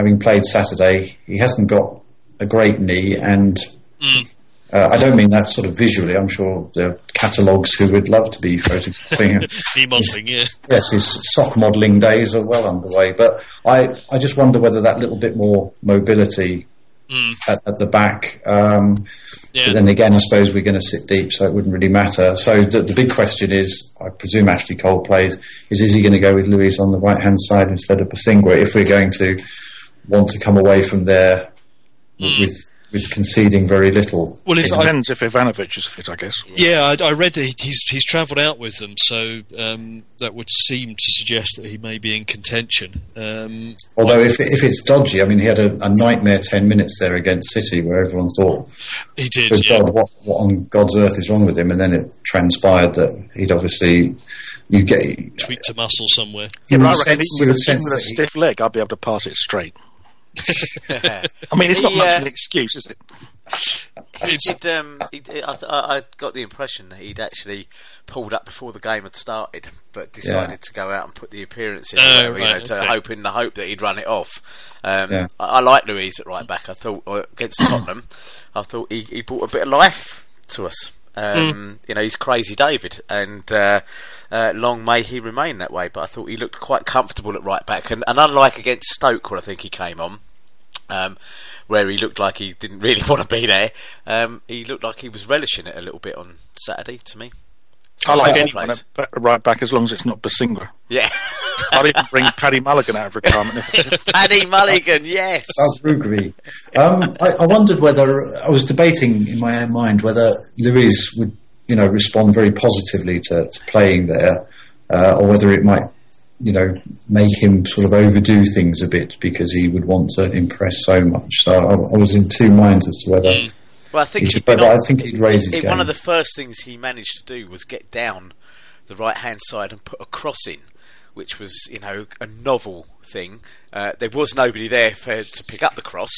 having played Saturday, he hasn't got a great knee, and mm. uh, I don't mean that sort of visually. I'm sure there are catalogues who would love to be photographing him. *laughs* modelling, yeah. Yes, his sock modelling days are well underway, but I, I just wonder whether that little bit more mobility mm. at, at, the back. Um, yeah. But then again, I suppose we're going to sit deep, so it wouldn't really matter. So the, the big question is, I presume Ashley Cole plays, is is he going to go with Luiz on the right hand side instead of Bosingwa if we're going to want to come away from there mm. with with conceding very little. Well, it depends if Ivanovic is fit, I guess. Yeah, I, I read that he's he's travelled out with them, so um, that would seem to suggest that he may be in contention. Um, Although, if if it's dodgy, I mean, he had a, a, nightmare ten minutes there against City, where everyone thought he did. Yeah. God, what what on God's earth is wrong with him? And then it transpired that he'd obviously you get tweaked a muscle somewhere. Yeah, but I reckon with, with a stiff leg, I'd be able to pass it straight. *laughs* I mean, it's not much of an excuse, is it? He did, um, he, I, I, got the impression that he'd actually pulled up before the game had started, but decided yeah. to go out and put the appearance in, uh, whatever, right, you know, to okay. hope in the hope that he'd run it off. Um, yeah. I, I, like Luiz at right back. I thought uh, against *coughs* Tottenham, I thought he, he brought a bit of life to us. Um, mm. You know, he's crazy David, and uh, uh, long may he remain that way. But I thought he looked quite comfortable at right back, and, and unlike against Stoke, where I think he came on, um, where he looked like he didn't really *laughs* want to be there, um, he looked like he was relishing it a little bit on Saturday to me. I like anyone at right back as long as it's not Bosingwa. Yeah. *laughs* I'd even bring Paddy Mulligan out of retirement. *laughs* Paddy Mulligan, yes. Um, I, I, wondered whether I was debating in my own mind whether Luiz would, you know, respond very positively to, to playing there, uh, or whether it might, you know, make him sort of overdo things a bit because he would want to impress so much. So I, I was in two minds as to whether. Mm well, I think, should, but I think he'd raise his game. One of the first things he managed to do was get down the right hand side and put a cross in, which was you know a novel thing. Uh, there was nobody there for, to pick up the cross,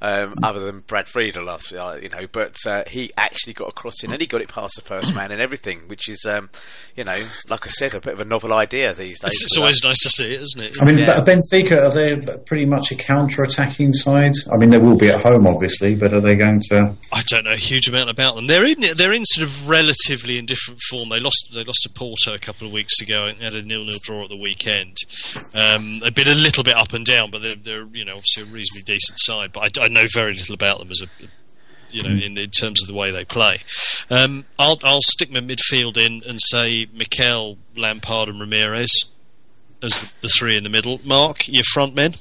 um, other than Brad Friedel last, uh, you know. But uh, he actually got a cross in, and he got it past the first man and everything, which is, um, you know, like I said, a bit of a novel idea these days. It's, it's always nice to see it, isn't it? I mean, yeah. Benfica are they pretty much a counter-attacking side? I mean, they will be at home, obviously, but are they going to? I don't know a huge amount about them. They're in they're in sort of relatively indifferent form. They lost they lost to Porto a couple of weeks ago and had a nil-nil draw at the weekend. Um, they've been a little bit up and down, but they're, they're you know obviously a reasonably decent side. But I, I know very little about them as a you know, in, in terms of the way they play. Um, I'll I'll stick my midfield in and say Mikel, Lampard, and Ramires as the, the three in the middle. Mark, your front men.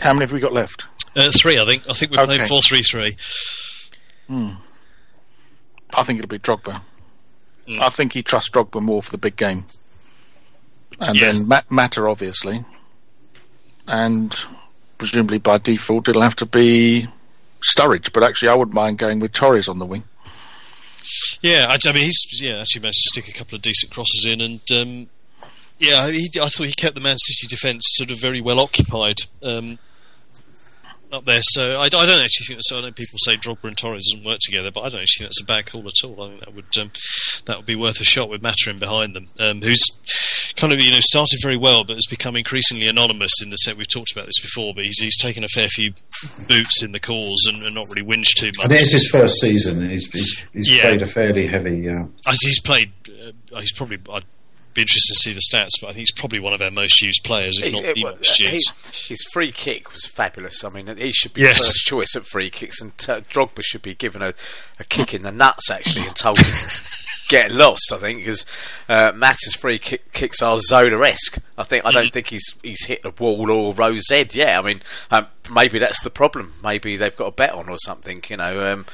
How many have we got left? Uh, three, I think. I think we're okay. playing four three three. Hmm. I think it'll be Drogba. Mm. I think he trusts Drogba more for the big game, and yes. then Mata obviously, and presumably by default it'll have to be Sturridge. But actually, I wouldn't mind going with Torres on the wing. Yeah, I, I mean, he's yeah actually managed to stick a couple of decent crosses in, and um, yeah, he, I thought he kept the Man City defence sort of very well occupied. Um, up there. So I, I don't actually think that's. I know people say Drogba and Torres doesn't work together, but I don't actually think that's a bad call at all. I think that would um, that would be worth a shot with Mata in behind them, um, who's kind of you know started very well, but has become increasingly anonymous in the set. we've talked about this before. But he's he's taken a fair few boots in the cause and, and not really whinged too much. And it's his first season, and he's he's, he's Yeah. played a fairly heavy. Uh, As he's played, uh, he's probably. I'd be interested to see the stats, but I think he's probably one of our most used players, if not He- the well, most he- used. his free kick was fabulous. I mean, he should be Yes. first choice at free kicks, and uh, Drogba should be given a, a kick in the nuts actually and told to *laughs* get lost. I think because uh, Matt's free kick, kicks are Zola-esque. I think I don't think he's he's hit a wall or rose head. Yeah, I mean, um, maybe that's the problem. Maybe they've got a bet on or something, you know. Um,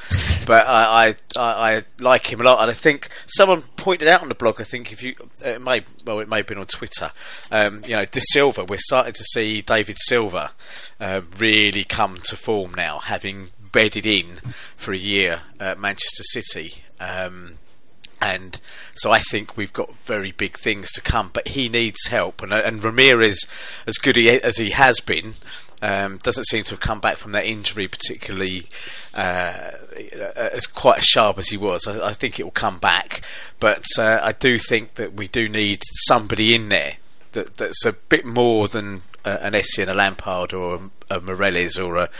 but I, I, I, I like him a lot, and I think someone pointed out on the blog. I think if you, uh, it may, well, it may have been on Twitter. Um, you know, De Silva. We're starting to see David Silva uh, really come to form now, having bedded in for a year at Manchester City. Um, and so I think we've got very big things to come. But he needs help, and, and Ramires, as good he, as he has been, um, doesn't seem to have come back from that injury particularly uh, as quite as sharp as he was. I, I think it will come back, but uh, I do think that we do need somebody in there that, that's a bit more than uh, an Essien, a Lampard, or a, a Meireles, or a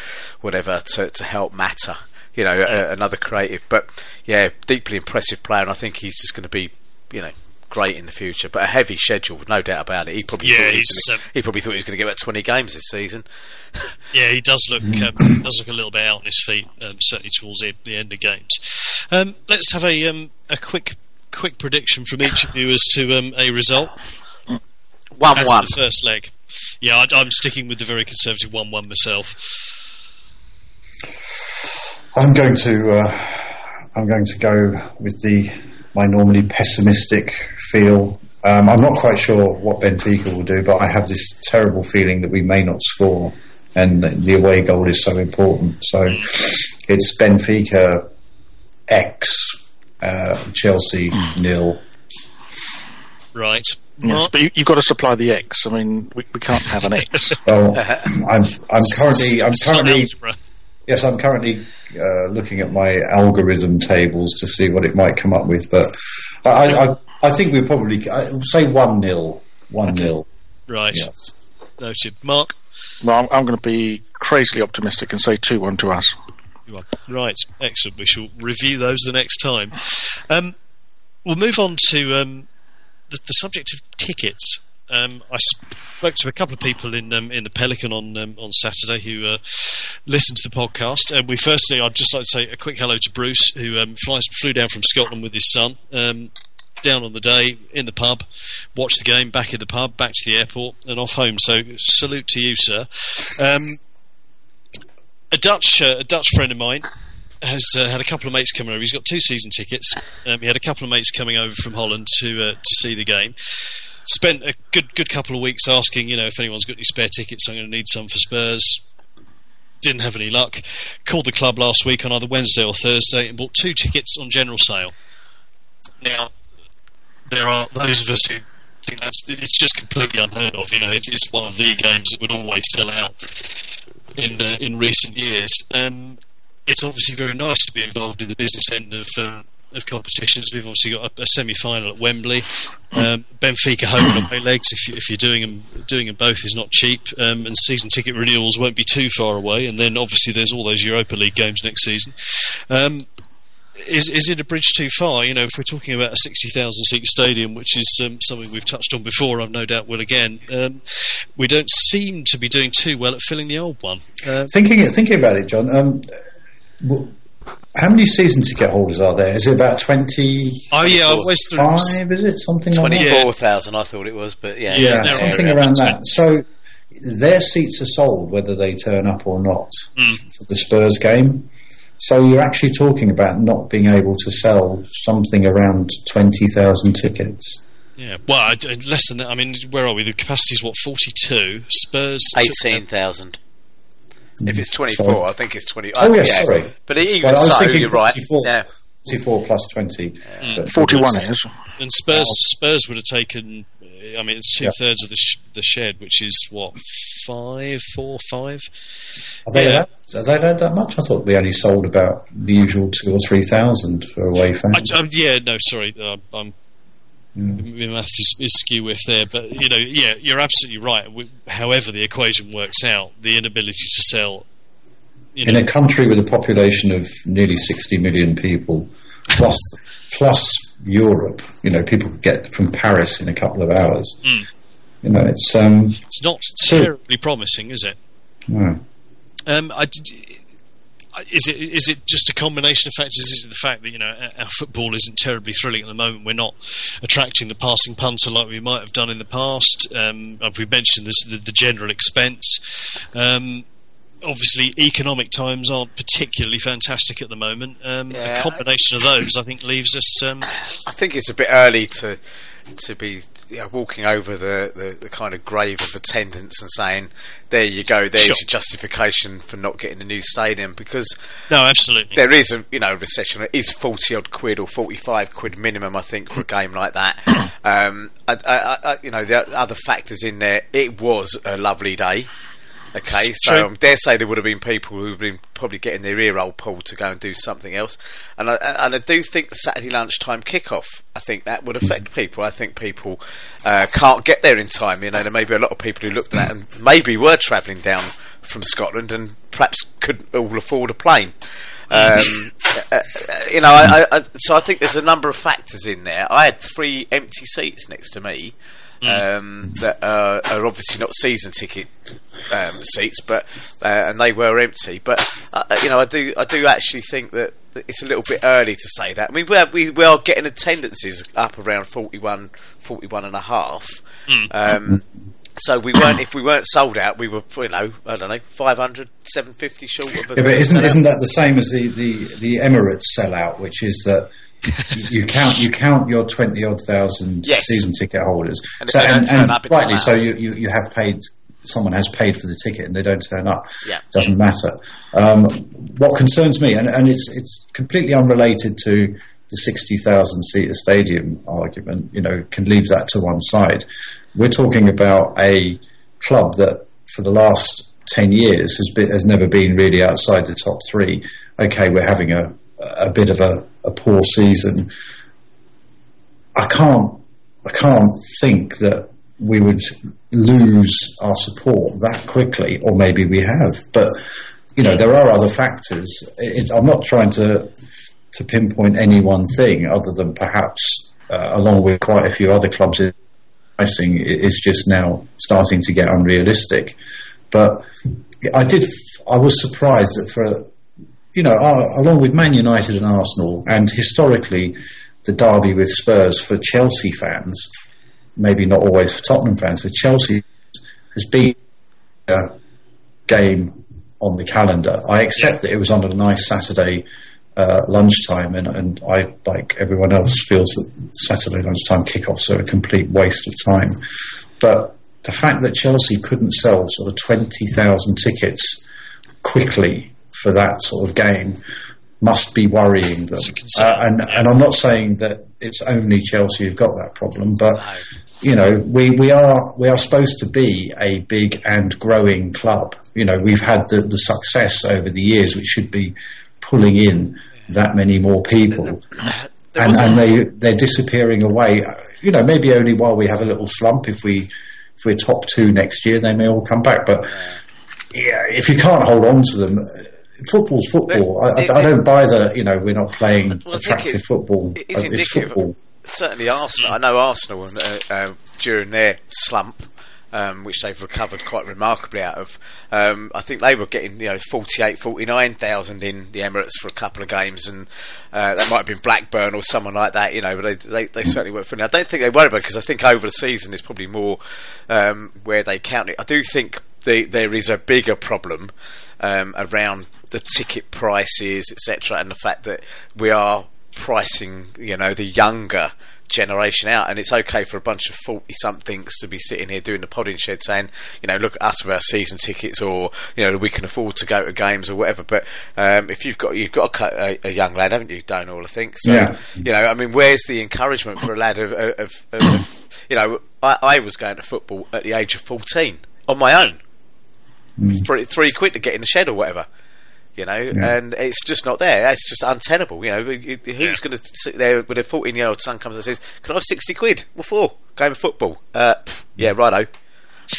whatever to, to help Mata. You know, a, another creative, but yeah, deeply impressive player, and I think he's just going to be, you know, great in the future. But a heavy schedule, no doubt about it. He probably Yeah, thought he, was he's, gonna, um, he probably thought he was going to get about twenty games this season. *laughs* Yeah, he does look um, *clears throat* does look a little bit out on his feet, um, certainly towards the, the end of games. Um, let's have a um, a quick quick prediction from each of you as to um, a result One as one. the first leg. Yeah, I, I'm sticking with the very conservative one-one myself. I'm going to uh, I'm going to go with the my normally pessimistic feel. Um, I'm not quite sure what Benfica will do, but I have this terrible feeling that we may not score, and the away goal is so important. So it's Benfica X, uh, Chelsea nil. Right. Yes, Mark? but you, you've got to supply the X. I mean, we, we can't have an X. Well, I'm I'm currently I'm currently Yes, I'm currently uh, looking at my algorithm tables to see what it might come up with, but I, I, I think we probably I say one nil, one nil. Right. Yes. Noted. Mark? well, I'm, I'm going to be crazily optimistic and say 2 1 to us. Right. Excellent. We shall review those the next time. Um, we'll move on to um, the, the subject of tickets. Um, I spoke to a couple of people in um, in the Pelican on um, on Saturday who uh, listened to the podcast. And we firstly, I'd just like to say a quick hello to Bruce, who um, flies flew down from Scotland with his son. Um, down on the day in the pub, watched the game, back in the pub, back to the airport, and off home. So salute to you, sir. Um, a Dutch uh, a Dutch friend of mine has uh, had a couple of mates coming over. He's got two season tickets. He had a couple of mates coming over from Holland to uh, to see the game. Spent a good good couple of weeks asking, you know, if anyone's got any spare tickets. I'm going to need some for Spurs. Didn't have any luck. Called the club last week on either Wednesday or Thursday and bought two tickets on general sale. Now, there are those of us who think that's it's just completely unheard of. You know, it's, it's one of the games that would always sell out in uh, in recent years. Um, it's obviously very nice to be involved in the business end of um, of competitions. We've obviously got a, a semi final at Wembley. Um, Benfica home and away legs. If, you, if you're doing them doing them both is not cheap, um, and season ticket renewals won't be too far away. And then obviously there's all those Europa League games next season. Um, is is it a bridge too far? You know, if we're talking about a sixty thousand seat stadium, which is um, something we've touched on before, I've no doubt will again. Um, we don't seem to be doing too well at filling the old one. Uh, Thinking thinking about it, John. Um, how many season ticket holders are there? Is it about twenty? Oh yeah, I always thought it five? Is it something like? Twenty-four thousand, I thought it was, but yeah, Yeah, they're something around around 20. that. So their seats are sold whether they turn up or not Hmm. for the Spurs game. So you're actually talking about not being able to sell something around twenty thousand tickets. Yeah, well, I, I- less than that. I mean, where are we? The capacity is what forty-two. Spurs eighteen thousand. If it's twenty-four, Sorry. I think it's twenty. Oh, yeah, sorry. But even Well, so, you're right. 44. Yeah. 44 plus 20. But- 41 is. and Spurs Spurs would have taken uh, I mean, it's two Yeah. thirds of the sh- the shed, which is what five, four, five. Are they, Yeah. that, are they that, that much? I thought we only sold about the usual two or three thousand for away fans. I, um, yeah, no, sorry, uh, I'm. My maths is, is skew with there, but you know, yeah, you're absolutely right. We, however, the equation works out, the inability to sell, In know, a country with a population of nearly 60 million people, plus plus Europe, you know, people could get from Paris in a couple of hours. You know, it's um, it's not So- terribly promising, is it? no. Um, I did, is it is it just a combination of factors? Is it the fact that you know our- football isn't terribly thrilling at the moment? We're not attracting the passing punter like we might have done in the past. Um, we mentioned this, the, the general expense. Um, obviously, economic times aren't particularly fantastic at the moment. Um, Yeah, a combination of those, I think, leaves us. Um, I think it's a bit early to to be you know, walking over the, the, the kind of grave of attendance and saying, "There you go, there's Sure. your justification for not getting a new stadium," because no, absolutely. there is a you know recession. It is forty odd quid or forty five quid minimum, I think, for a game like that. *clears throat* Um, I, I, I, you know, there are other factors in there. It was a lovely day. Okay, so True. I dare say there would have been people who've been probably getting their ear roll pulled to go and do something else, and I, and I do think the Saturday lunchtime kickoff. I think that would affect people. I think people uh, can't get there in time. You know, there may be a lot of people who looked at that and maybe were travelling down from Scotland and perhaps couldn't all afford a plane. Um, *laughs* uh, uh, you know, I, I, so I think there's a number of factors in there. I had three empty seats next to me um, that uh, are obviously not season ticket um, seats, but uh, and they were empty. But uh, you know, I do I do actually think that, it's a little bit early to say that. I mean, we are, we, we are getting attendances up around 41, 41 and a half. Um, so we weren't if we weren't sold out, we were you know I don't know 500, 750 short of. a Yeah, but isn't isn't that the same as the, the, the Emirates sellout, which is that you count you count your twenty odd thousand Yes. season ticket holders, And so and, and rightly so you, you, you have paid someone has paid for the ticket and they don't turn up. Yeah. doesn't matter. Um, what concerns me, and, and it's it's completely unrelated to the sixty thousand seater stadium argument. You know, can leave that to one side. We're talking about a club that for the last 10 years has been, has never been really outside the top three. Okay, we're having a, a bit of a, a poor season. I can't, I can't think that we would lose our support that quickly, or maybe we have. But, you know, there are other factors. It, I'm not trying to, to pinpoint any one thing other than perhaps, uh, along with quite a few other clubs in pricing is just now starting to get unrealistic. But I did, I was surprised that for, you know, uh, along with Man United and Arsenal, and historically the derby with Spurs for Chelsea fans, maybe not always for Tottenham fans, for Chelsea has been a game on the calendar. I accept that it was on a nice Saturday uh, lunchtime, and, and I, like everyone else, feels that Saturday lunchtime kickoffs are a complete waste of time. But the fact that Chelsea couldn't sell sort of 20,000 tickets quickly for that sort of game must be worrying them. It's a concern, Uh, and, and I'm not saying that it's only Chelsea who've got that problem, but you know, we, we are we are supposed to be a big and growing club. You know, we've had the, the success over the years, which should be pulling in that many more people, and, and they they're disappearing away. You know, maybe only while we have a little slump. If we if we're top two next year, they may all come back. But yeah, if you can't hold on to them. Football's football. I, I, I don't buy the, you know, we're not playing Well, attractive it- football. it it's football. Certainly, Arsenal. I know Arsenal uh, uh, during their slump, um, which they've recovered quite remarkably out of. Um, I think they were getting you know 48, 49,000 in the Emirates for a couple of games, and uh, that might have been Blackburn or someone like that. You know, but they they, they certainly weren't funny. I don't think they worry about because I think over the season there's probably more um, where they count it. I do think the, there is a bigger problem um, around the ticket prices, etc., and the fact that we are pricing, you know, the younger generation out, and it's okay for a bunch of forty somethings to be sitting here doing the podding shed saying, you know, look at us with our season tickets, or you know, we can afford to go to games or whatever. But um, if you've got you've got a, a, a young lad, haven't you, Donald? I think so. Yeah. You know, I mean, where's the encouragement for a lad of, of, of, of *coughs* you know, I, I was going to football at the age of fourteen on my own. Three, three quid to get in the shed or whatever. You know, Yeah. and it's just not there. It's just untenable. You know, who's Yeah. going to sit there with a fourteen-year-old son comes and says, "Can I have sixty quid? What for? Game of football?" Uh, yeah, righto.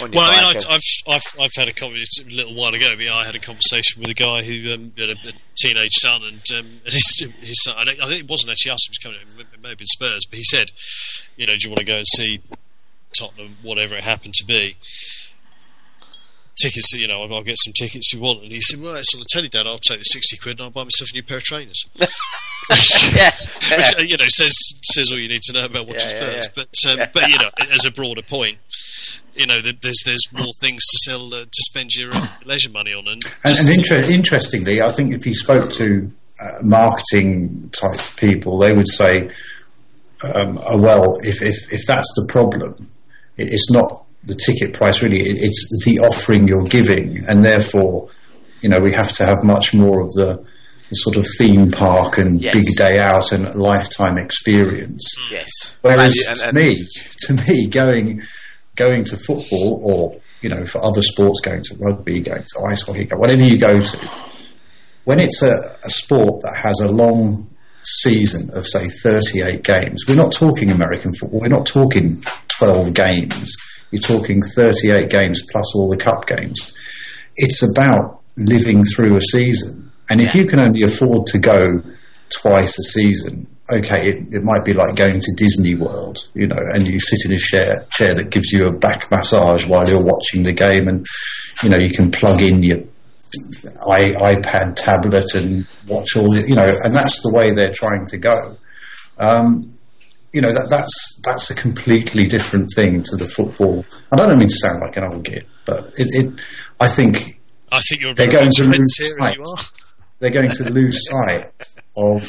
Well, I mean, I, I've, I've, I've had a conversation a little while ago. but I had a conversation with a guy who um, had a, a teenage son, and, um, *laughs* and his, his son. I, don't- I think it wasn't actually us; it was coming. It may have been Spurs, but he said, "You know, do you want to go and see Tottenham, whatever it happened to be?" Tickets, you know, I'll get some tickets you want. And he said, Well, it's on the telly, Dad, I'll take the 60 quid and I'll buy myself a new pair of trainers. *laughs* yeah, Which, yeah. uh, you know, says says all you need to know about watching Yeah, yeah, Spurs. yeah. But um, but you know, *laughs* as a broader point, you know, there's there's more things to sell uh, to spend your uh, leisure money on, and, And, and inter- interestingly, I think if you spoke to uh, marketing type people, they would say, um, oh, "Well, if, if if that's the problem, it's not the ticket price really; it's the offering you're giving, and therefore, you know, we have to have much more of the, the sort of theme park and Yes. big day out and lifetime experience." yes. Whereas And- to and- me, *laughs* to me, going going to football or you know for other sports, going to rugby, going to ice hockey, whatever you go to, when it's a, a sport that has a long season of say 38 games, we're not talking American football. We're not talking 12 games. You're talking 38 games plus all the cup games. It's about living through a season, and if you can only afford to go twice a season, okay, it, it might be like going to Disney World, you know, and you sit in a chair, chair that gives you a back massage while you're watching the game, and you know you can plug in your i iPad tablet and watch all the, you know, and that's the way they're trying to go. Um, you know that that's that's a completely different thing to the football. And I don't mean to sound like an old git, but it, it I think I think you're they're going to lose sight. they're going to lose sight of,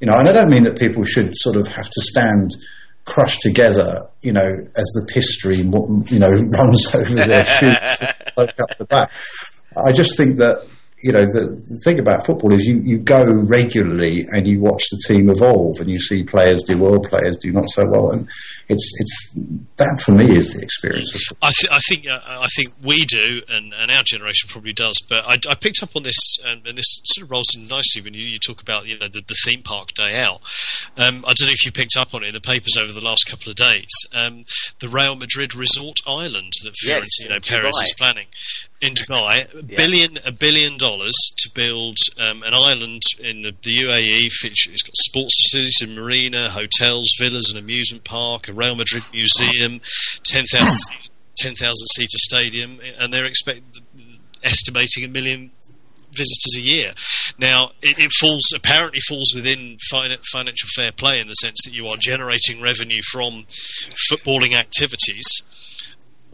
you know, and I don't mean that people should sort of have to stand crushed together, you know, as the piss stream, you know, *laughs* runs over their *laughs* shoes up the back. I just think that, you know, the, the thing about football is you, you go regularly and you watch the team evolve and you see players do well, players do not so well. And it's, it's, that for me is the experience of. I, th- I think uh, I think we do, and, and our generation probably does. But I, I picked up on this, um, and this sort of rolls in nicely when you, you talk about you know the, the theme park day out. Um, I don't know if you picked up on it in the papers over the last couple of days. Um, the Real Madrid Resort Island that Yes, Florentino in Perez Dubai. is planning in Dubai, a Yeah. billion a billion dollars to build um, an island in the, the UAE. It's got sports facilities, a marina, hotels, villas, an amusement park, a Real Madrid museum, 10,000 *coughs* 10,000 seater stadium, and they're expect, estimating a million visitors a year. Now, it, it falls apparently falls within fin- financial fair play in the sense that you are generating revenue from footballing activities,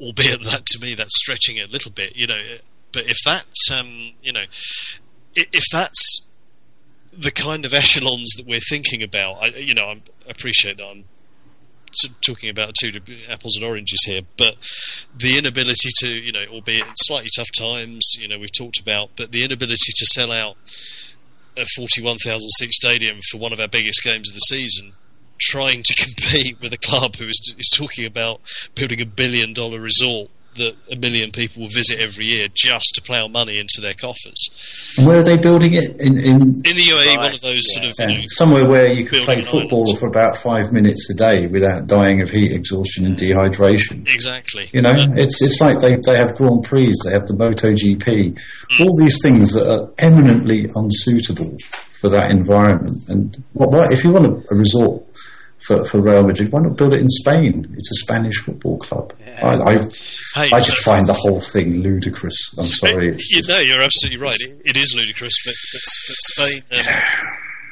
albeit that to me that's stretching it a little bit, you know. But if that's um, you know, if that's the kind of echelons that we're thinking about, I, you know, I'm, appreciate that I'm talking about two apples and oranges here, but the inability to, you know, albeit slightly tough times, you know, we've talked about, but the inability to sell out a 41,000 seat stadium for one of our biggest games of the season, trying to *laughs* compete with a club who is, is talking about building a billion dollar resort that a million people will visit every year just to plough money into their coffers. Where are they building it? In, in In the UAE, Right, one of those sort yeah. of, you Yeah, know, somewhere where you could play football island. for about five minutes a day without dying of heat exhaustion and dehydration. exactly. You know, it's it's like they, they have Grand Prix, they have the MotoGP, Hmm. all these things that are eminently unsuitable for that environment. And what, what if you want a, a resort for, for Real Madrid, why not build it in Spain? It's a Spanish football club. I, I, Hey, I just find the whole thing ludicrous. I'm sorry. It's you just- know, you're absolutely right. It, it is ludicrous, but, but, but Spain. Um,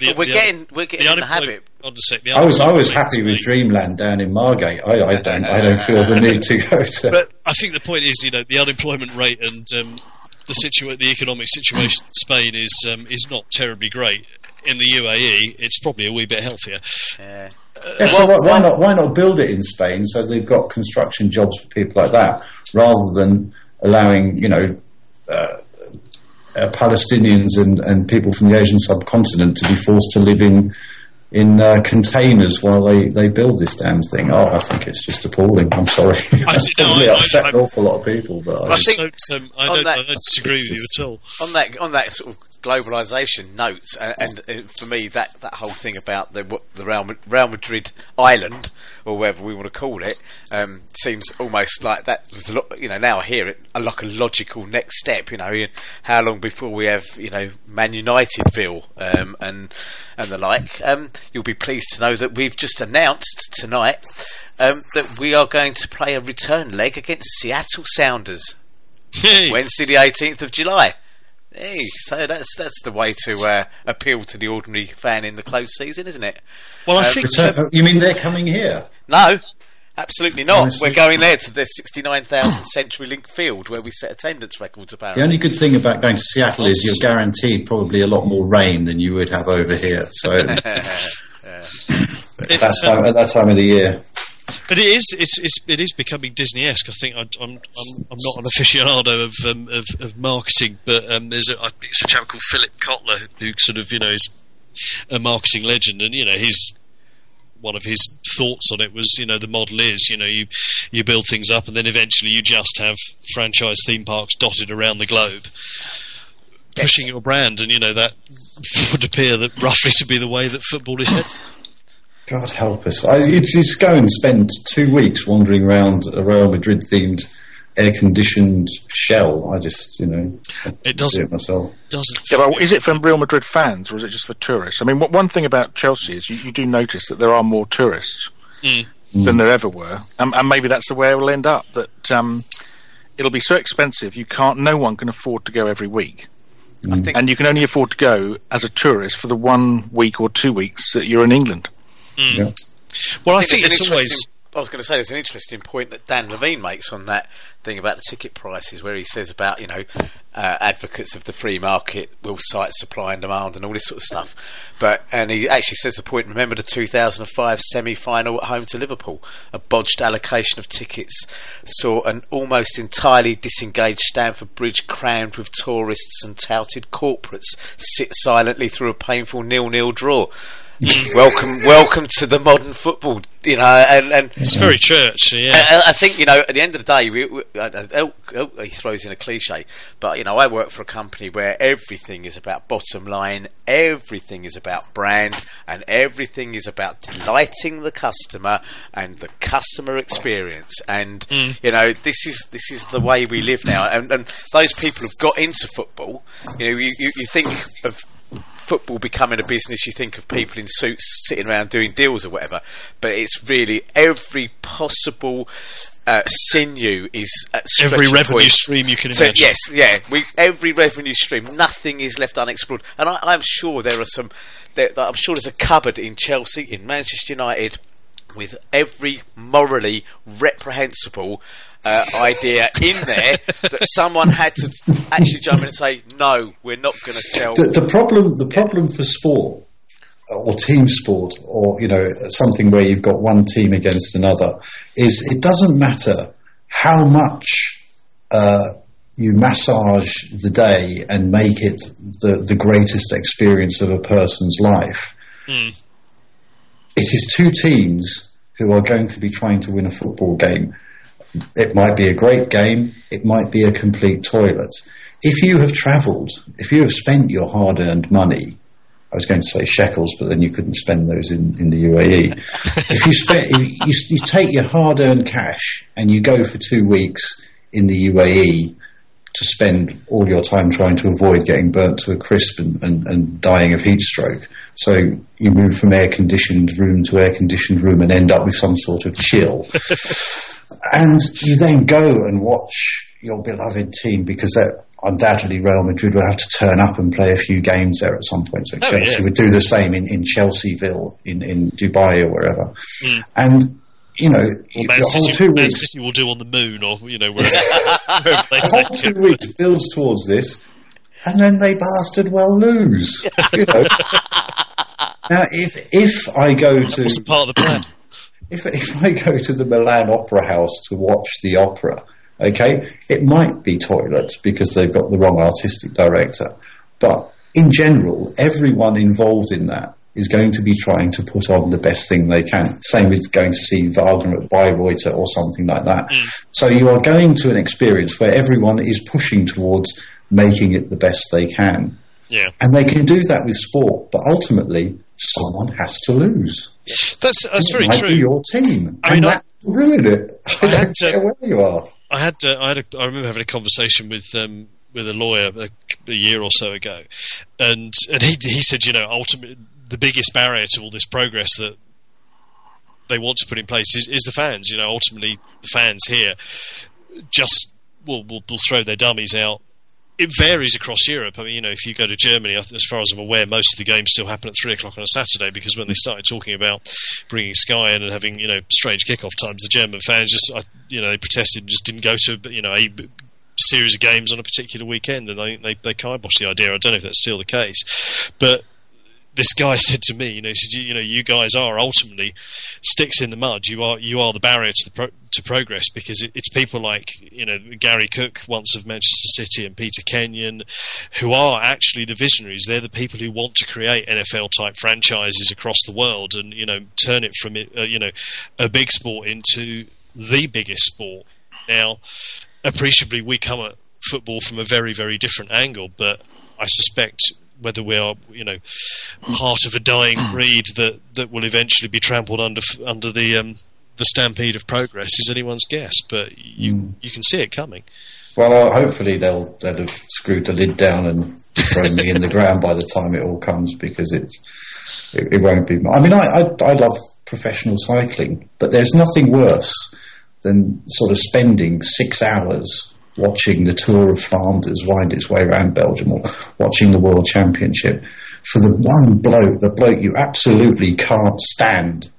the, But we're the getting we're getting in the unemployed- habit. Hold on a sec, I was I was happy with Dreamland down in Margate. I, I don't I don't feel the need to go to. But I think the point is, you know, the unemployment rate and um, the situa- the economic situation in Spain is um, is not terribly great. In the UAE, it's probably a wee bit healthier. Yeah. Yeah, so why, why not? Why not build it in Spain so they've got construction jobs for people like that, rather than allowing you know uh, uh, Palestinians and, and people from the Asian subcontinent to be forced to live in in uh, containers while they, they build this damn thing. Oh, I think it's just appalling. I'm sorry. I *laughs* see- no, probably I- I- upset I- an awful lot of people, but I I just, think so, so I, don't, that- I don't disagree with you at all. on that on that sort of globalization notes, and, and uh, for me, that, that whole thing about the what the Real, Real Madrid island or whatever we want to call it um, seems almost like that was a lot. You know, now I hear it uh, like a logical next step. You know, how long before we have you know Man Unitedville um, and and the like. Um, you'll be pleased to know that we've just announced tonight um, that we are going to play a return leg against Seattle Sounders. Wednesday, the eighteenth of July. Hey, so that's that's the way to uh, appeal to the ordinary fan in the close season, isn't it? well, I uh, think Return- you mean they're coming here? No, absolutely not. Honestly. We're going there to the sixty-nine thousand *coughs* CenturyLink Field where we set attendance records. About the only good thing about going to Seattle is you're guaranteed probably a lot more rain than you would have over here. So *laughs* at, it's, *laughs* that um, time, at that time of the year, But it is it's, it's it is becoming Disney-esque. I think I, I'm, I'm I'm not an aficionado of um, of, of marketing, but um, there's a it's a chap called Philip Kotler who sort of you know is a marketing legend, and you know his one of his thoughts on it was you know the model is you know you you build things up and then eventually you just have franchise theme parks dotted around the globe. Pushing your brand, and you know that *laughs* would appear that roughly to be the way that football is *coughs* headed. God help us. I, you just go and spend two weeks wandering around a Real Madrid themed air conditioned shell. I just, you know, It see doesn't it myself. doesn't. Yeah, well, is it for Real Madrid fans or is it just for tourists? I mean, what, one thing about Chelsea is you, you do notice that there are more tourists Mm. than there ever were, um, and maybe that's the way it will end up. That um, it'll be so expensive you can't. No one can afford to go every week, I think and you can only afford to go as a tourist for the one week or two weeks that you're in England. Yeah. Well, I I think there's an it's always. I was going to say there's an interesting point that Dan Levine makes on that thing about the ticket prices, where he says about you know uh, advocates of the free market will cite supply and demand and all this sort of stuff. But and he actually says the point. Remember the 2005 semi-final at home to Liverpool, a bodged allocation of tickets saw an almost entirely disengaged Stamford Bridge crammed with tourists and touted corporates sit silently through a painful nil-nil draw. *laughs* welcome, welcome to the modern football. You know, and, and It's very church, yeah. I, I think you know. At the end of the day, we, we, uh, uh, oh, oh, he throws in a cliche, but you know, I work for a company where everything is about bottom line, everything is about brand, and everything is about delighting the customer and the customer experience. And you know, this is this is the way we live now. And, and those people who've got into football, you know, you, you, you think of football becoming a business, you think of people in suits sitting around doing deals or whatever, but it's really every possible uh, sinew is at Every revenue point. stream you can So, imagine. yes, yeah, we, every revenue stream, nothing is left unexplored, and I, I'm sure there are some. There, I'm sure there's a cupboard in Chelsea, in Manchester United, with every morally reprehensible uh, idea in there that someone had to actually jump in and say, "No, we're not going to tell." The, the problem, the problem for sport or team sport, or you know, something where you've got one team against another, is it doesn't matter how much uh, you massage the day and make it the, the greatest experience of a person's life. It is two teams who are going to be trying to win a football game. It might be a great game, it might be a complete toilet. If you have travelled, if you have spent your hard earned money, I was going to say shekels, but then you couldn't spend those in, in the UAE. if you, spend, if you, you take your hard earned cash and you go for two weeks in the UAE to spend all your time trying to avoid getting burnt to a crisp and, and, and dying of heat stroke. So you move from air conditioned room to air conditioned room and end up with some sort of chill. And you then go and watch your beloved team because that undoubtedly Real Madrid will have to turn up and play a few games there at some point. So Oh, Chelsea yeah. would do the same in, in Chelseaville, in, in Dubai or wherever. Hmm. And, you know, you- Man the whole City, Man weeks City will do on the moon, or you know wherever, *laughs* wherever they the whole two weeks builds towards this, and then they bastard well lose. *laughs* You know. *laughs* now, if if I go to What's part of the plan? If if I go to the Milan Opera House to watch the opera, okay, it might be toilet because they've got the wrong artistic director, but in general, everyone involved in that is going to be trying to put on the best thing they can. Same with going to see Wagner at Bayreuther or something like that. Mm. So you are going to an experience where everyone is pushing towards making it the best they can. Yeah. And they can do that with sport, but ultimately someone has to lose. That's that's it very might true. Be your team, I and mean, that will ruin it. I, I don't care uh, where you are. I had uh, I had a, I remember having a conversation with um, with a lawyer a, a, year or so ago, and and he he said you know ultimately the biggest barrier to all this progress that they want to put in place is, is the fans. You know, ultimately the fans here just will will, will throw their dummies out it varies across Europe. I mean, you know, if you go to Germany, as far as I'm aware, most of the games still happen at three o'clock on a Saturday because when they mm. started talking about bringing Sky in and having you know strange kickoff times, the German fans just you know they protested and just didn't go to you know a series of games on a particular weekend, and they they, they kiboshed the idea. I don't know if that's still the case, but this guy *laughs* said to me, you know, he said, you know, you guys are ultimately sticks in the mud. You are you are the barrier to the pro- to progress because it, it's people like you know Gary Cook once of Manchester City and Peter Kenyon who are actually the visionaries. They're the people who want to create NFL type franchises across the world and you know turn it from uh, you know a big sport into the biggest sport. Now, appreciably, we come at football from a very very different angle, but I suspect whether we are, you know, part of a dying *clears throat* breed that, that will eventually be trampled under under the um, the stampede of progress is anyone's guess. But you mm. you can see it coming. Well, uh, hopefully they'll they'll have screwed the lid down and thrown me in the ground by the time it all comes because it's it, it won't be. I mean, I, I I love professional cycling, but there's nothing worse than sort of spending six hours watching the Tour of Flanders wind its way around Belgium or watching the World Championship for the one bloke, the bloke you absolutely can't stand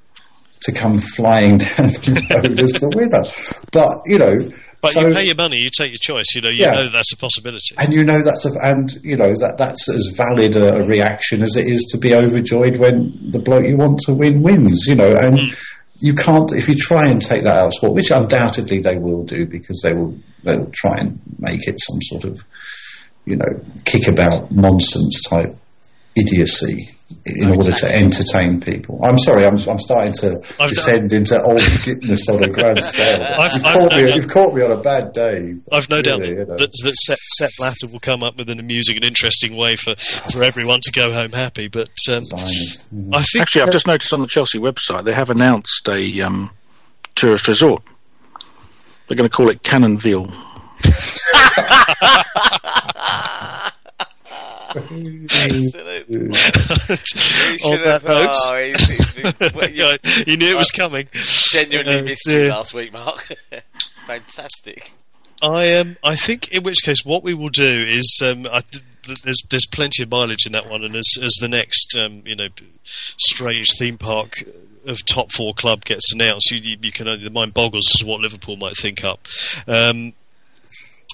to come flying *laughs* down the road as the winner. But, you know. But so, you pay your money, you take your choice. You know, you yeah. know that's a possibility, and you know that's a, and you know that that's as valid a, a, reaction as it is to be overjoyed when the bloke you want to win wins. You know, and mm. You can't if you try and take that out of sport, which undoubtedly they will do because they will they'll try and make it some sort of, you know, kickabout nonsense type idiocy in order to entertain people. I'm sorry, I'm, I'm starting to I've descend done. into old gitness on a grand scale. *laughs* I've, you've, I've caught no me, you've, caught me, on a bad day. I've no really, doubt that, you know. that, that Sepp, Sepp Blatter will come up with an amusing and interesting way for, for everyone to go home happy. But um, I think actually, I've just noticed on the Chelsea website they have announced a um, tourist resort they're going to call it Cannonville. *laughs* On that note, oh, *laughs* you knew it was coming. Genuinely uh, missed you last week, Mark. *laughs* Fantastic. I um, I think in which case what we will do is um, I, th- there's there's plenty of mileage in that one, and as as the next um, you know strange theme park of top four club gets announced, you, you, you can only, the mind boggles as to what Liverpool might think up. Um,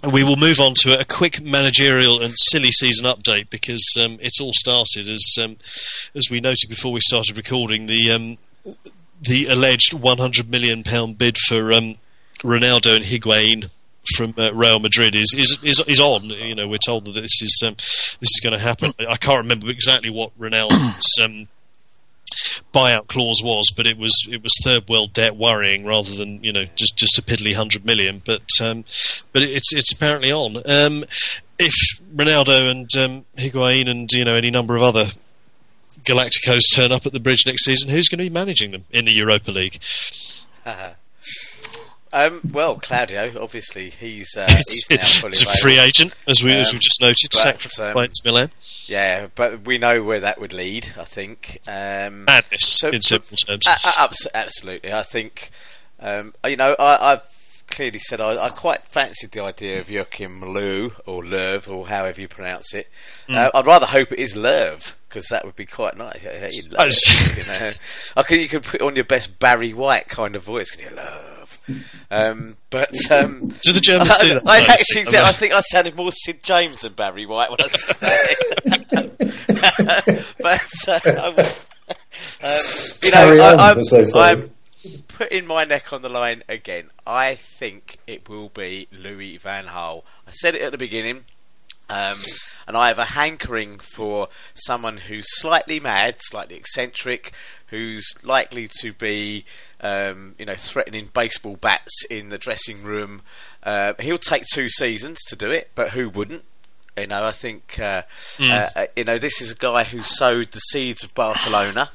we will move on to a quick managerial and silly season update because um, it's all started as um, as we noted before we started recording the um, the alleged 100 million pound bid for um, Ronaldo and Higuain from uh, Real Madrid is, is is is on. You know, we're told that this is um, this is going to happen. I can't remember exactly what Ronaldo's um, buyout clause was, but it was it was third world debt worrying rather than you know just just a piddly hundred million. But um, but it's it's apparently on. Um, if Ronaldo and um, Higuain and you know any number of other Galacticos turn up at the bridge next season, who's going to be managing them in the Europa League? *laughs* Um, well, Claudio, obviously, he's, uh, he's now fully a free agent, as we um, as we just noted, sacked um, Milan. Yeah, but we know where that would lead. I think um, madness so, in simple terms. Uh, absolutely, I think. Um, you know, I, have clearly said I, I, quite fancied the idea of Joachim Löw or Löw or however you pronounce it. Mm. Uh, I'd rather hope it is Löw because that would be quite nice. Hey, *laughs* you know, I can you can put on your best Barry White kind of voice. Can you love? Um, but um, *laughs* do the Germans do that? *laughs* I, I actually, did, I think I sounded more Sid James than Barry White when I said *laughs* but uh, um, you know, I, I'm, I'm putting my neck on the line again. I think it will be Louis Van Gaal. I said it at the beginning. Um, and I have a hankering for someone who's slightly mad, slightly eccentric, who's likely to be, um, you know, threatening baseball bats in the dressing room. Uh, he'll take two seasons to do it, but who wouldn't? You know, I think, uh, uh, you know, this is a guy who sowed the seeds of Barcelona.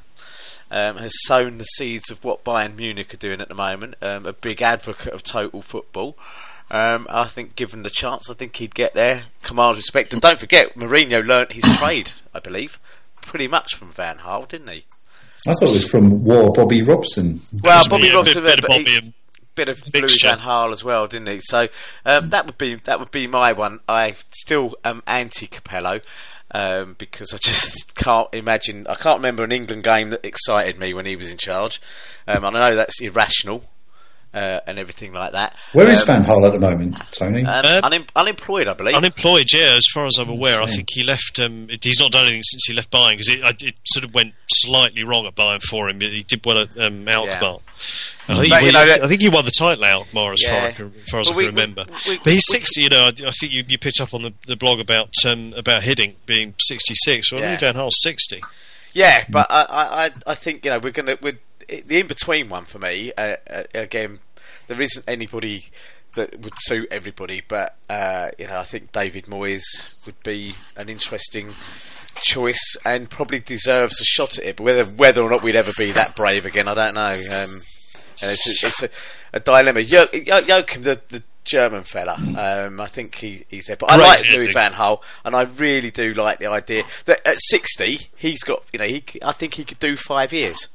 Um, has sown the seeds of what Bayern Munich are doing at the moment. Um, a big advocate of total football. Um, I think, given the chance, I think he'd get there, command respect. And don't forget, Mourinho learnt his *coughs* trade, I believe, pretty much from Van Gaal, didn't he? I thought it was from War Bobby Robson. Well, It was Bobby a bit- Robson, bit of but he- and bit of Louis Mixture. Van Gaal as well, didn't he? So um, that would be that would be my one. I still am anti Capello. Um, because I just *laughs* can't imagine, I can't remember an England game that excited me when he was in charge. Um, and I know that's irrational uh, and everything like that. Where is um, Van Gaal at the moment, Tony? Um, Um, unem- unemployed, I believe. Unemployed, yeah. As far as I'm aware, I think he left. Um, he's not done anything since he left Bayern because it, it sort of went slightly wrong at Bayern for him. He did well at um, Alkmaar. And I, think But, he, you know, won- I think he won the title at Alkmaar as far, Yeah. as I can- as far as But I can we- remember. we- but he's we- 60. You know, I, I think you, you picked up on the, the blog about um, about Hiddink being 66. Well, Yeah. Louis Van Gaal's 60. Yeah, but I, I, I- I think you know we're gonna we're, the in between one for me. Uh, uh, again, there isn't anybody that would suit everybody, but uh, you know I think David Moyes would be an interesting choice and probably deserves a shot at it. But whether whether or not we'd ever be that brave again, I don't know. Um, and it's a, it's a, a dilemma. Jo- Jo- Joachim, the, the German fella, um, I think he, he's there. But I like. Louis Van Gaal, and I really do like the idea that at sixty he's got. You know, he, I think he could do five years,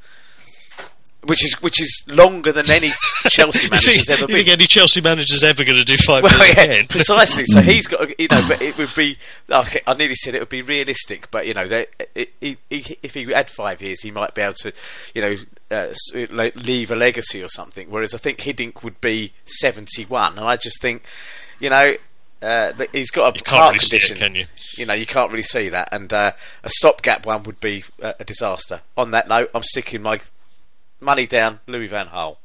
which is which is longer than any *laughs* Chelsea you manager's think, ever you been. think any Chelsea manager's ever going to do five Well, years yeah, again? *laughs* precisely. So he's got, you know, but *laughs* it would be. Okay, I nearly said it would be realistic, but you know, it, it, he, if he had five years, he might be able to, you know, uh, leave a legacy or something. Whereas I think Hiddink would be seventy-one, and I just think, you know. Uh, he's got a You can't heart really see it, condition. can you? You know, you can't really see that, and uh, a stopgap one would be uh, a disaster. On that note, I'm sticking my money down Louis Van Gaal.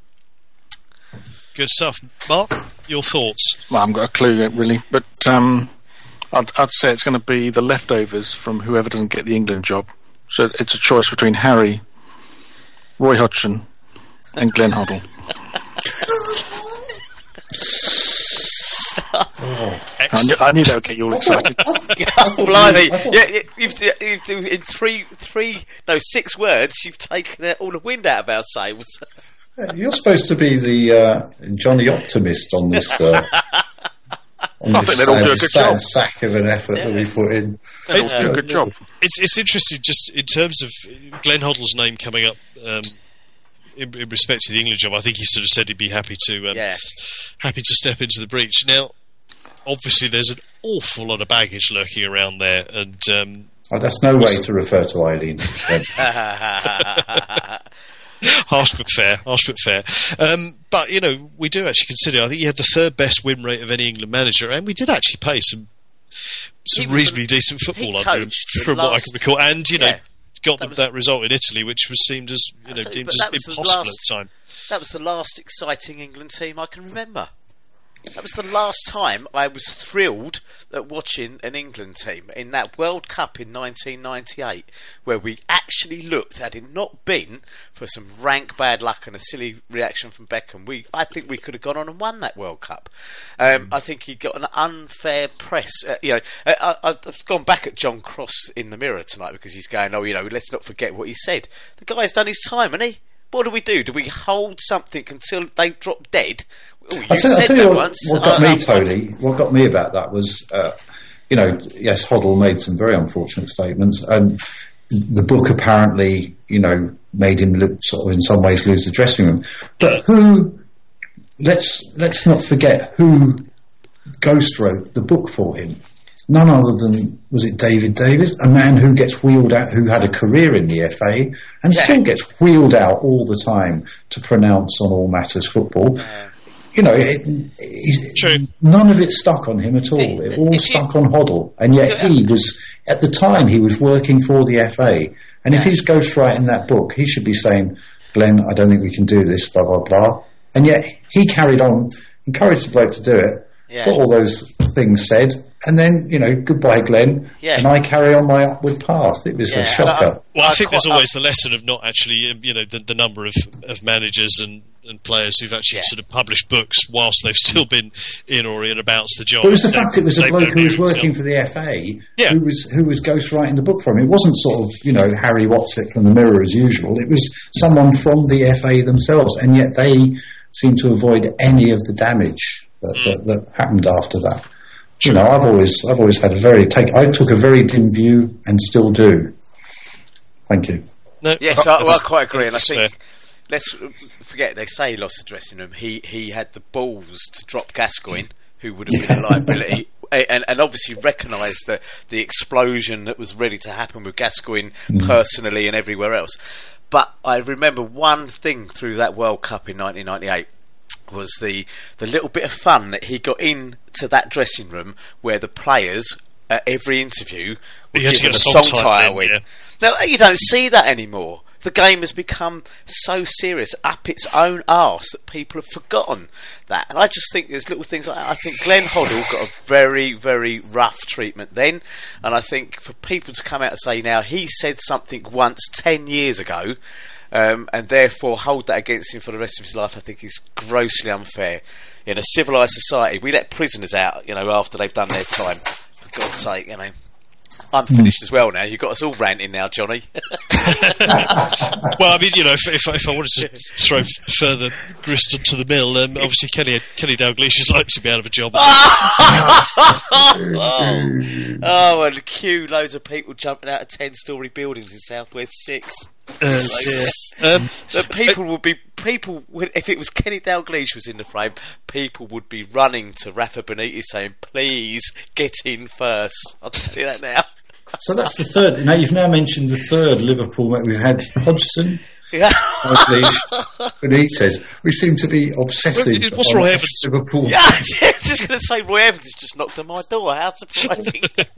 Good stuff. Mark, your thoughts? Well, I haven't got a clue yet, really. But um, I'd, I'd say it's going to be the leftovers from whoever doesn't get the England job. So it's a choice between Harry, Roy Hodgson, and Glenn Hoddle. *laughs* I Excellent. knew, I knew that would get you all excited. Blimey! Yeah, yeah, you've, you've, you've, in three, three, no, six words, you've taken uh, all the wind out of our sails. You're supposed to be the uh, Johnny Optimist on this. Uh, *laughs* on I this think they'll do a good job. sack of an effort that we put in. They'll do a good job. It's it's interesting just in terms of Glenn Hoddle's name coming up um, in, in respect to the England job. I think he sort of said he'd be happy to um, Yeah. happy to step into the breach. Now, obviously, there's an awful lot of baggage lurking around there, and um, Oh, that's no way to refer to Eileen. *laughs* harsh but fair, harsh but fair. Um, but you know, we do actually consider. I think he had the third best win rate of any England manager, and we did actually play some some He reasonably the- decent football under him, coached the from what I can recall. And you know, Yeah. got That was- that result in Italy, which was seemed as you know Absolutely, deemed as that was the impossible last- at the time. that was the last exciting England team I can remember. That was the last time I was thrilled at watching an England team in that World Cup in 1998, where we actually looked, had it not been for some rank bad luck and a silly reaction from Beckham, we I think we could have gone on and won that World Cup. Um, I think he got an unfair press. Uh, you know, I, I, I've gone back at John Cross in the mirror tonight because he's going, oh, you know, let's not forget what he said. The guy's done his time, hasn't he? What do we do? Do we hold something until they drop dead? Oh, you I'll tell, I'll said tell that you what, once. what got Oh, me. Tony, what got me about that was, uh, you know, yes, Hoddle made some very unfortunate statements, and the book apparently, you know, made him lo- sort of in some ways lose the dressing room. But who? Let's let's not forget who ghost wrote the book for him. None other than was it David Davies, a man who gets wheeled out, who had a career in the FA and still gets wheeled out all the time to pronounce on all matters football. You know, it, it, True. none of it stuck on him at all. It all stuck on Hoddle, and yet he was at the time he was working for the FA. And if he's ghostwriting that book, he should be saying, "Glenn, I don't think we can do this." Blah blah blah. And yet he carried on, encouraged the bloke to do it, Yeah. got all those things said, and then you know, goodbye, Glenn, Yeah. and I carry on my upward path. It was Yeah, a and shocker. Well, I I think there's quite- always the lesson of not actually, um, you know, the, the number of, of managers and, and players who've actually Yeah. sort of published books whilst they've mm. still been in or in about the job. But it was the They- fact it was a bloke who was himself. working for the FA Yeah. who was who was ghostwriting the book for him. It wasn't sort of you know Harry Watson from the Mirror as usual. It was someone from the FA themselves, and yet they seemed to avoid any of the damage that, that, mm. that happened after that. You know, I've always I've always had a very take. I took a very dim view and still do. Thank you. No, Yes, oh, I, well, I quite agree, and I think fair. Let's forget they say he lost the dressing room. He he had the balls to drop Gascoigne, who would have been a liability, *laughs* and and obviously recognised the the explosion that was ready to happen with Gascoigne mm. personally and everywhere else. But I remember one thing through that World Cup in 1998 was the the little bit of fun that he got into that dressing room where the players at every interview were You had to given a song song title title in, in. yeah. Now you don't see that anymore. The game has become so serious, up its own arse, that people have forgotten that. And I just think there's little things. Like, I think Glenn Hoddle got a very, very rough treatment then, and I think for people to come out and say now he said something once ten years ago, um, and therefore hold that against him for the rest of his life, I think is grossly unfair. In a civilised society, we let prisoners out, you know, after they've done their time. For God's sake, you know. I'm finished as well now. You've got us all ranting now, Johnny. *laughs* well, I mean, you know, if, if, if I wanted to throw further grist into the mill, um, obviously Kenny Kenny Dalglish is likely to be out of a job. *laughs* oh, and cue loads of people jumping out of ten-story buildings in Southwest Six. Uh, yeah. um, The people would be people would if it was Kenny Dalglish was in the frame, people would be running to Rafa Benitez saying, "Please get in first. I'll tell you that now. So that's the third. Now you've now mentioned the third Liverpool. mate. We've had Hodgson, Yeah. Benitez. We seem to be obsessive. Well, what's on Roy Evans? Liverpool. Yeah, *laughs* I was just going to say Roy Evans has just knocked on my door. How surprising! *laughs*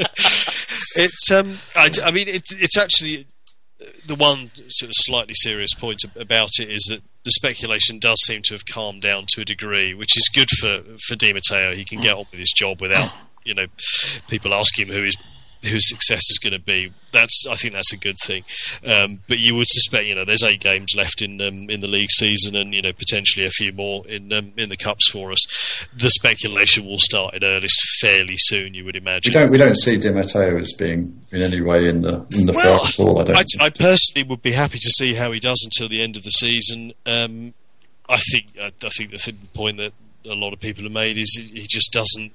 it's um, I, I mean, it, it's actually the one sort of slightly serious point about it is that the speculation does seem to have calmed down to a degree, which is good for for Di Matteo. He can get mm. on with his job without you know people asking him who his whose success is going to be. That's I think that's a good thing. Um, but you would suspect you know there's eight games left in um, in the league season and you know potentially a few more in um, in the cups for us. The speculation will start in earnest fairly soon. You would imagine. We don't. We don't see Di Matteo as being in any way in the in the Well, at all. I don't. I. I personally would be happy to see how he does until the end of the season. Um, I think I, I think the th- point that a lot of people have made is he just doesn't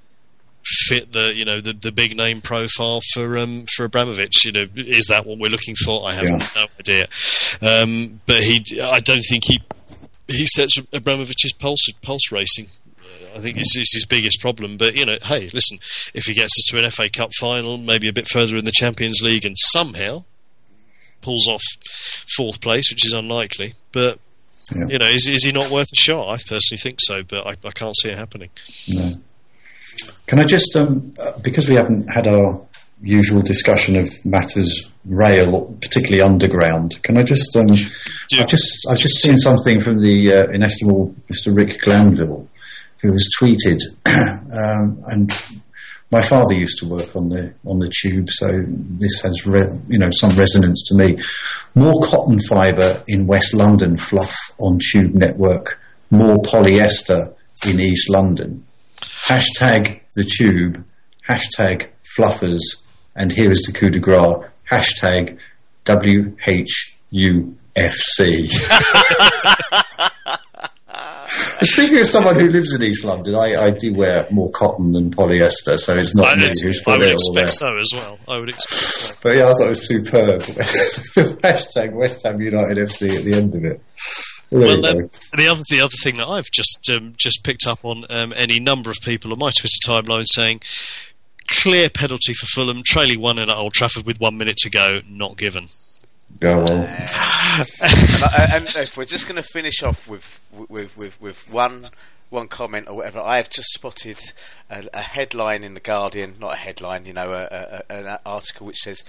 fit the you know the, the big name profile for um, for Abramovich. You know, is that what we're looking for? I have Yeah. no idea. Um, but he, I don't think he he sets Abramovich's pulse pulse racing. I think it's, it's his biggest problem. But you know, hey, listen, if he gets us to an FA Cup final, maybe a bit further in the Champions League, and somehow pulls off fourth place, which is unlikely, but. Yeah. You know, is, is he not worth a shot? I personally think so, but I, I can't see it happening. No. Can I just, um, uh, because we haven't had our usual discussion of matters rail, particularly underground, can I just, um, I've just, I've just seen something from the uh, inestimable Mr. Rick Glanvill, who has tweeted, *clears throat* um, and my father used to work on the on the tube, so this has re- you know some resonance to me. More cotton fibre in West London fluff on Tube Network. More polyester in East London. Hashtag the tube. Hashtag fluffers. And here is the coup de grace. Hashtag WHUFC. *laughs* Speaking of someone who lives in East London, I, I do wear more cotton than polyester, so it's not I, me who's I put would it all there. expect so as well. I would expect so. But yeah, I thought it was superb. *laughs* Hashtag West Ham United FC at the end of it. There Well, um, the other the other thing that I've just um, just picked up on um, any number of people on my Twitter timeline saying clear penalty for Fulham, trailing one in at Old Trafford with one minute to go, not given. Yeah, well, and, and if we're just going to finish off with with, with with one one comment or whatever, I have just spotted a, a headline in the Guardian, not a headline, you know, a, a, a, an article which says.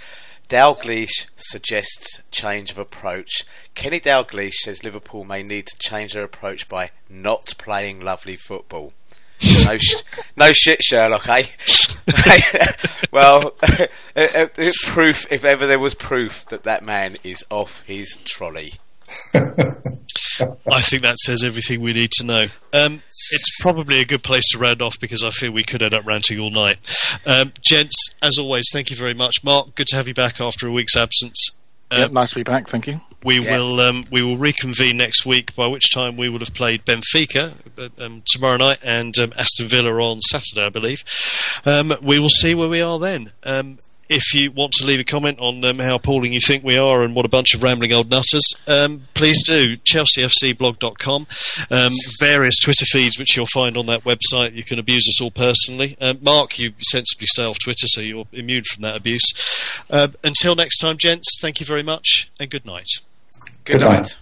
Dalglish suggests change of approach. Kenny Dalglish says Liverpool may need to change their approach by not playing lovely football. no, sh- no shit, Sherlock, eh? *laughs* well, *laughs* proof, if ever there was proof that that man is off his trolley. *laughs* I think that says everything we need to know. Um, it's probably a good place to round off because I feel we could end up ranting all night. Um, gents, as always, thank you very much. Mark, good to have you back after a week's absence. Um, yep, nice to be back. Thank you. We will um, we will reconvene next week. By which time we will have played Benfica um, tomorrow night and um, Aston Villa on Saturday, I believe. Um, we will see where we are then. If you want to leave a comment on um, how appalling you think we are and what a bunch of rambling old nutters, um, please do. ChelseaFCblog.com. Um, various Twitter feeds which you'll find on that website. You can abuse us all personally. Um, Mark, you sensibly stay off Twitter, so you're immune from that abuse. Uh, until next time, gents, thank you very much and good night. Good, good night. night.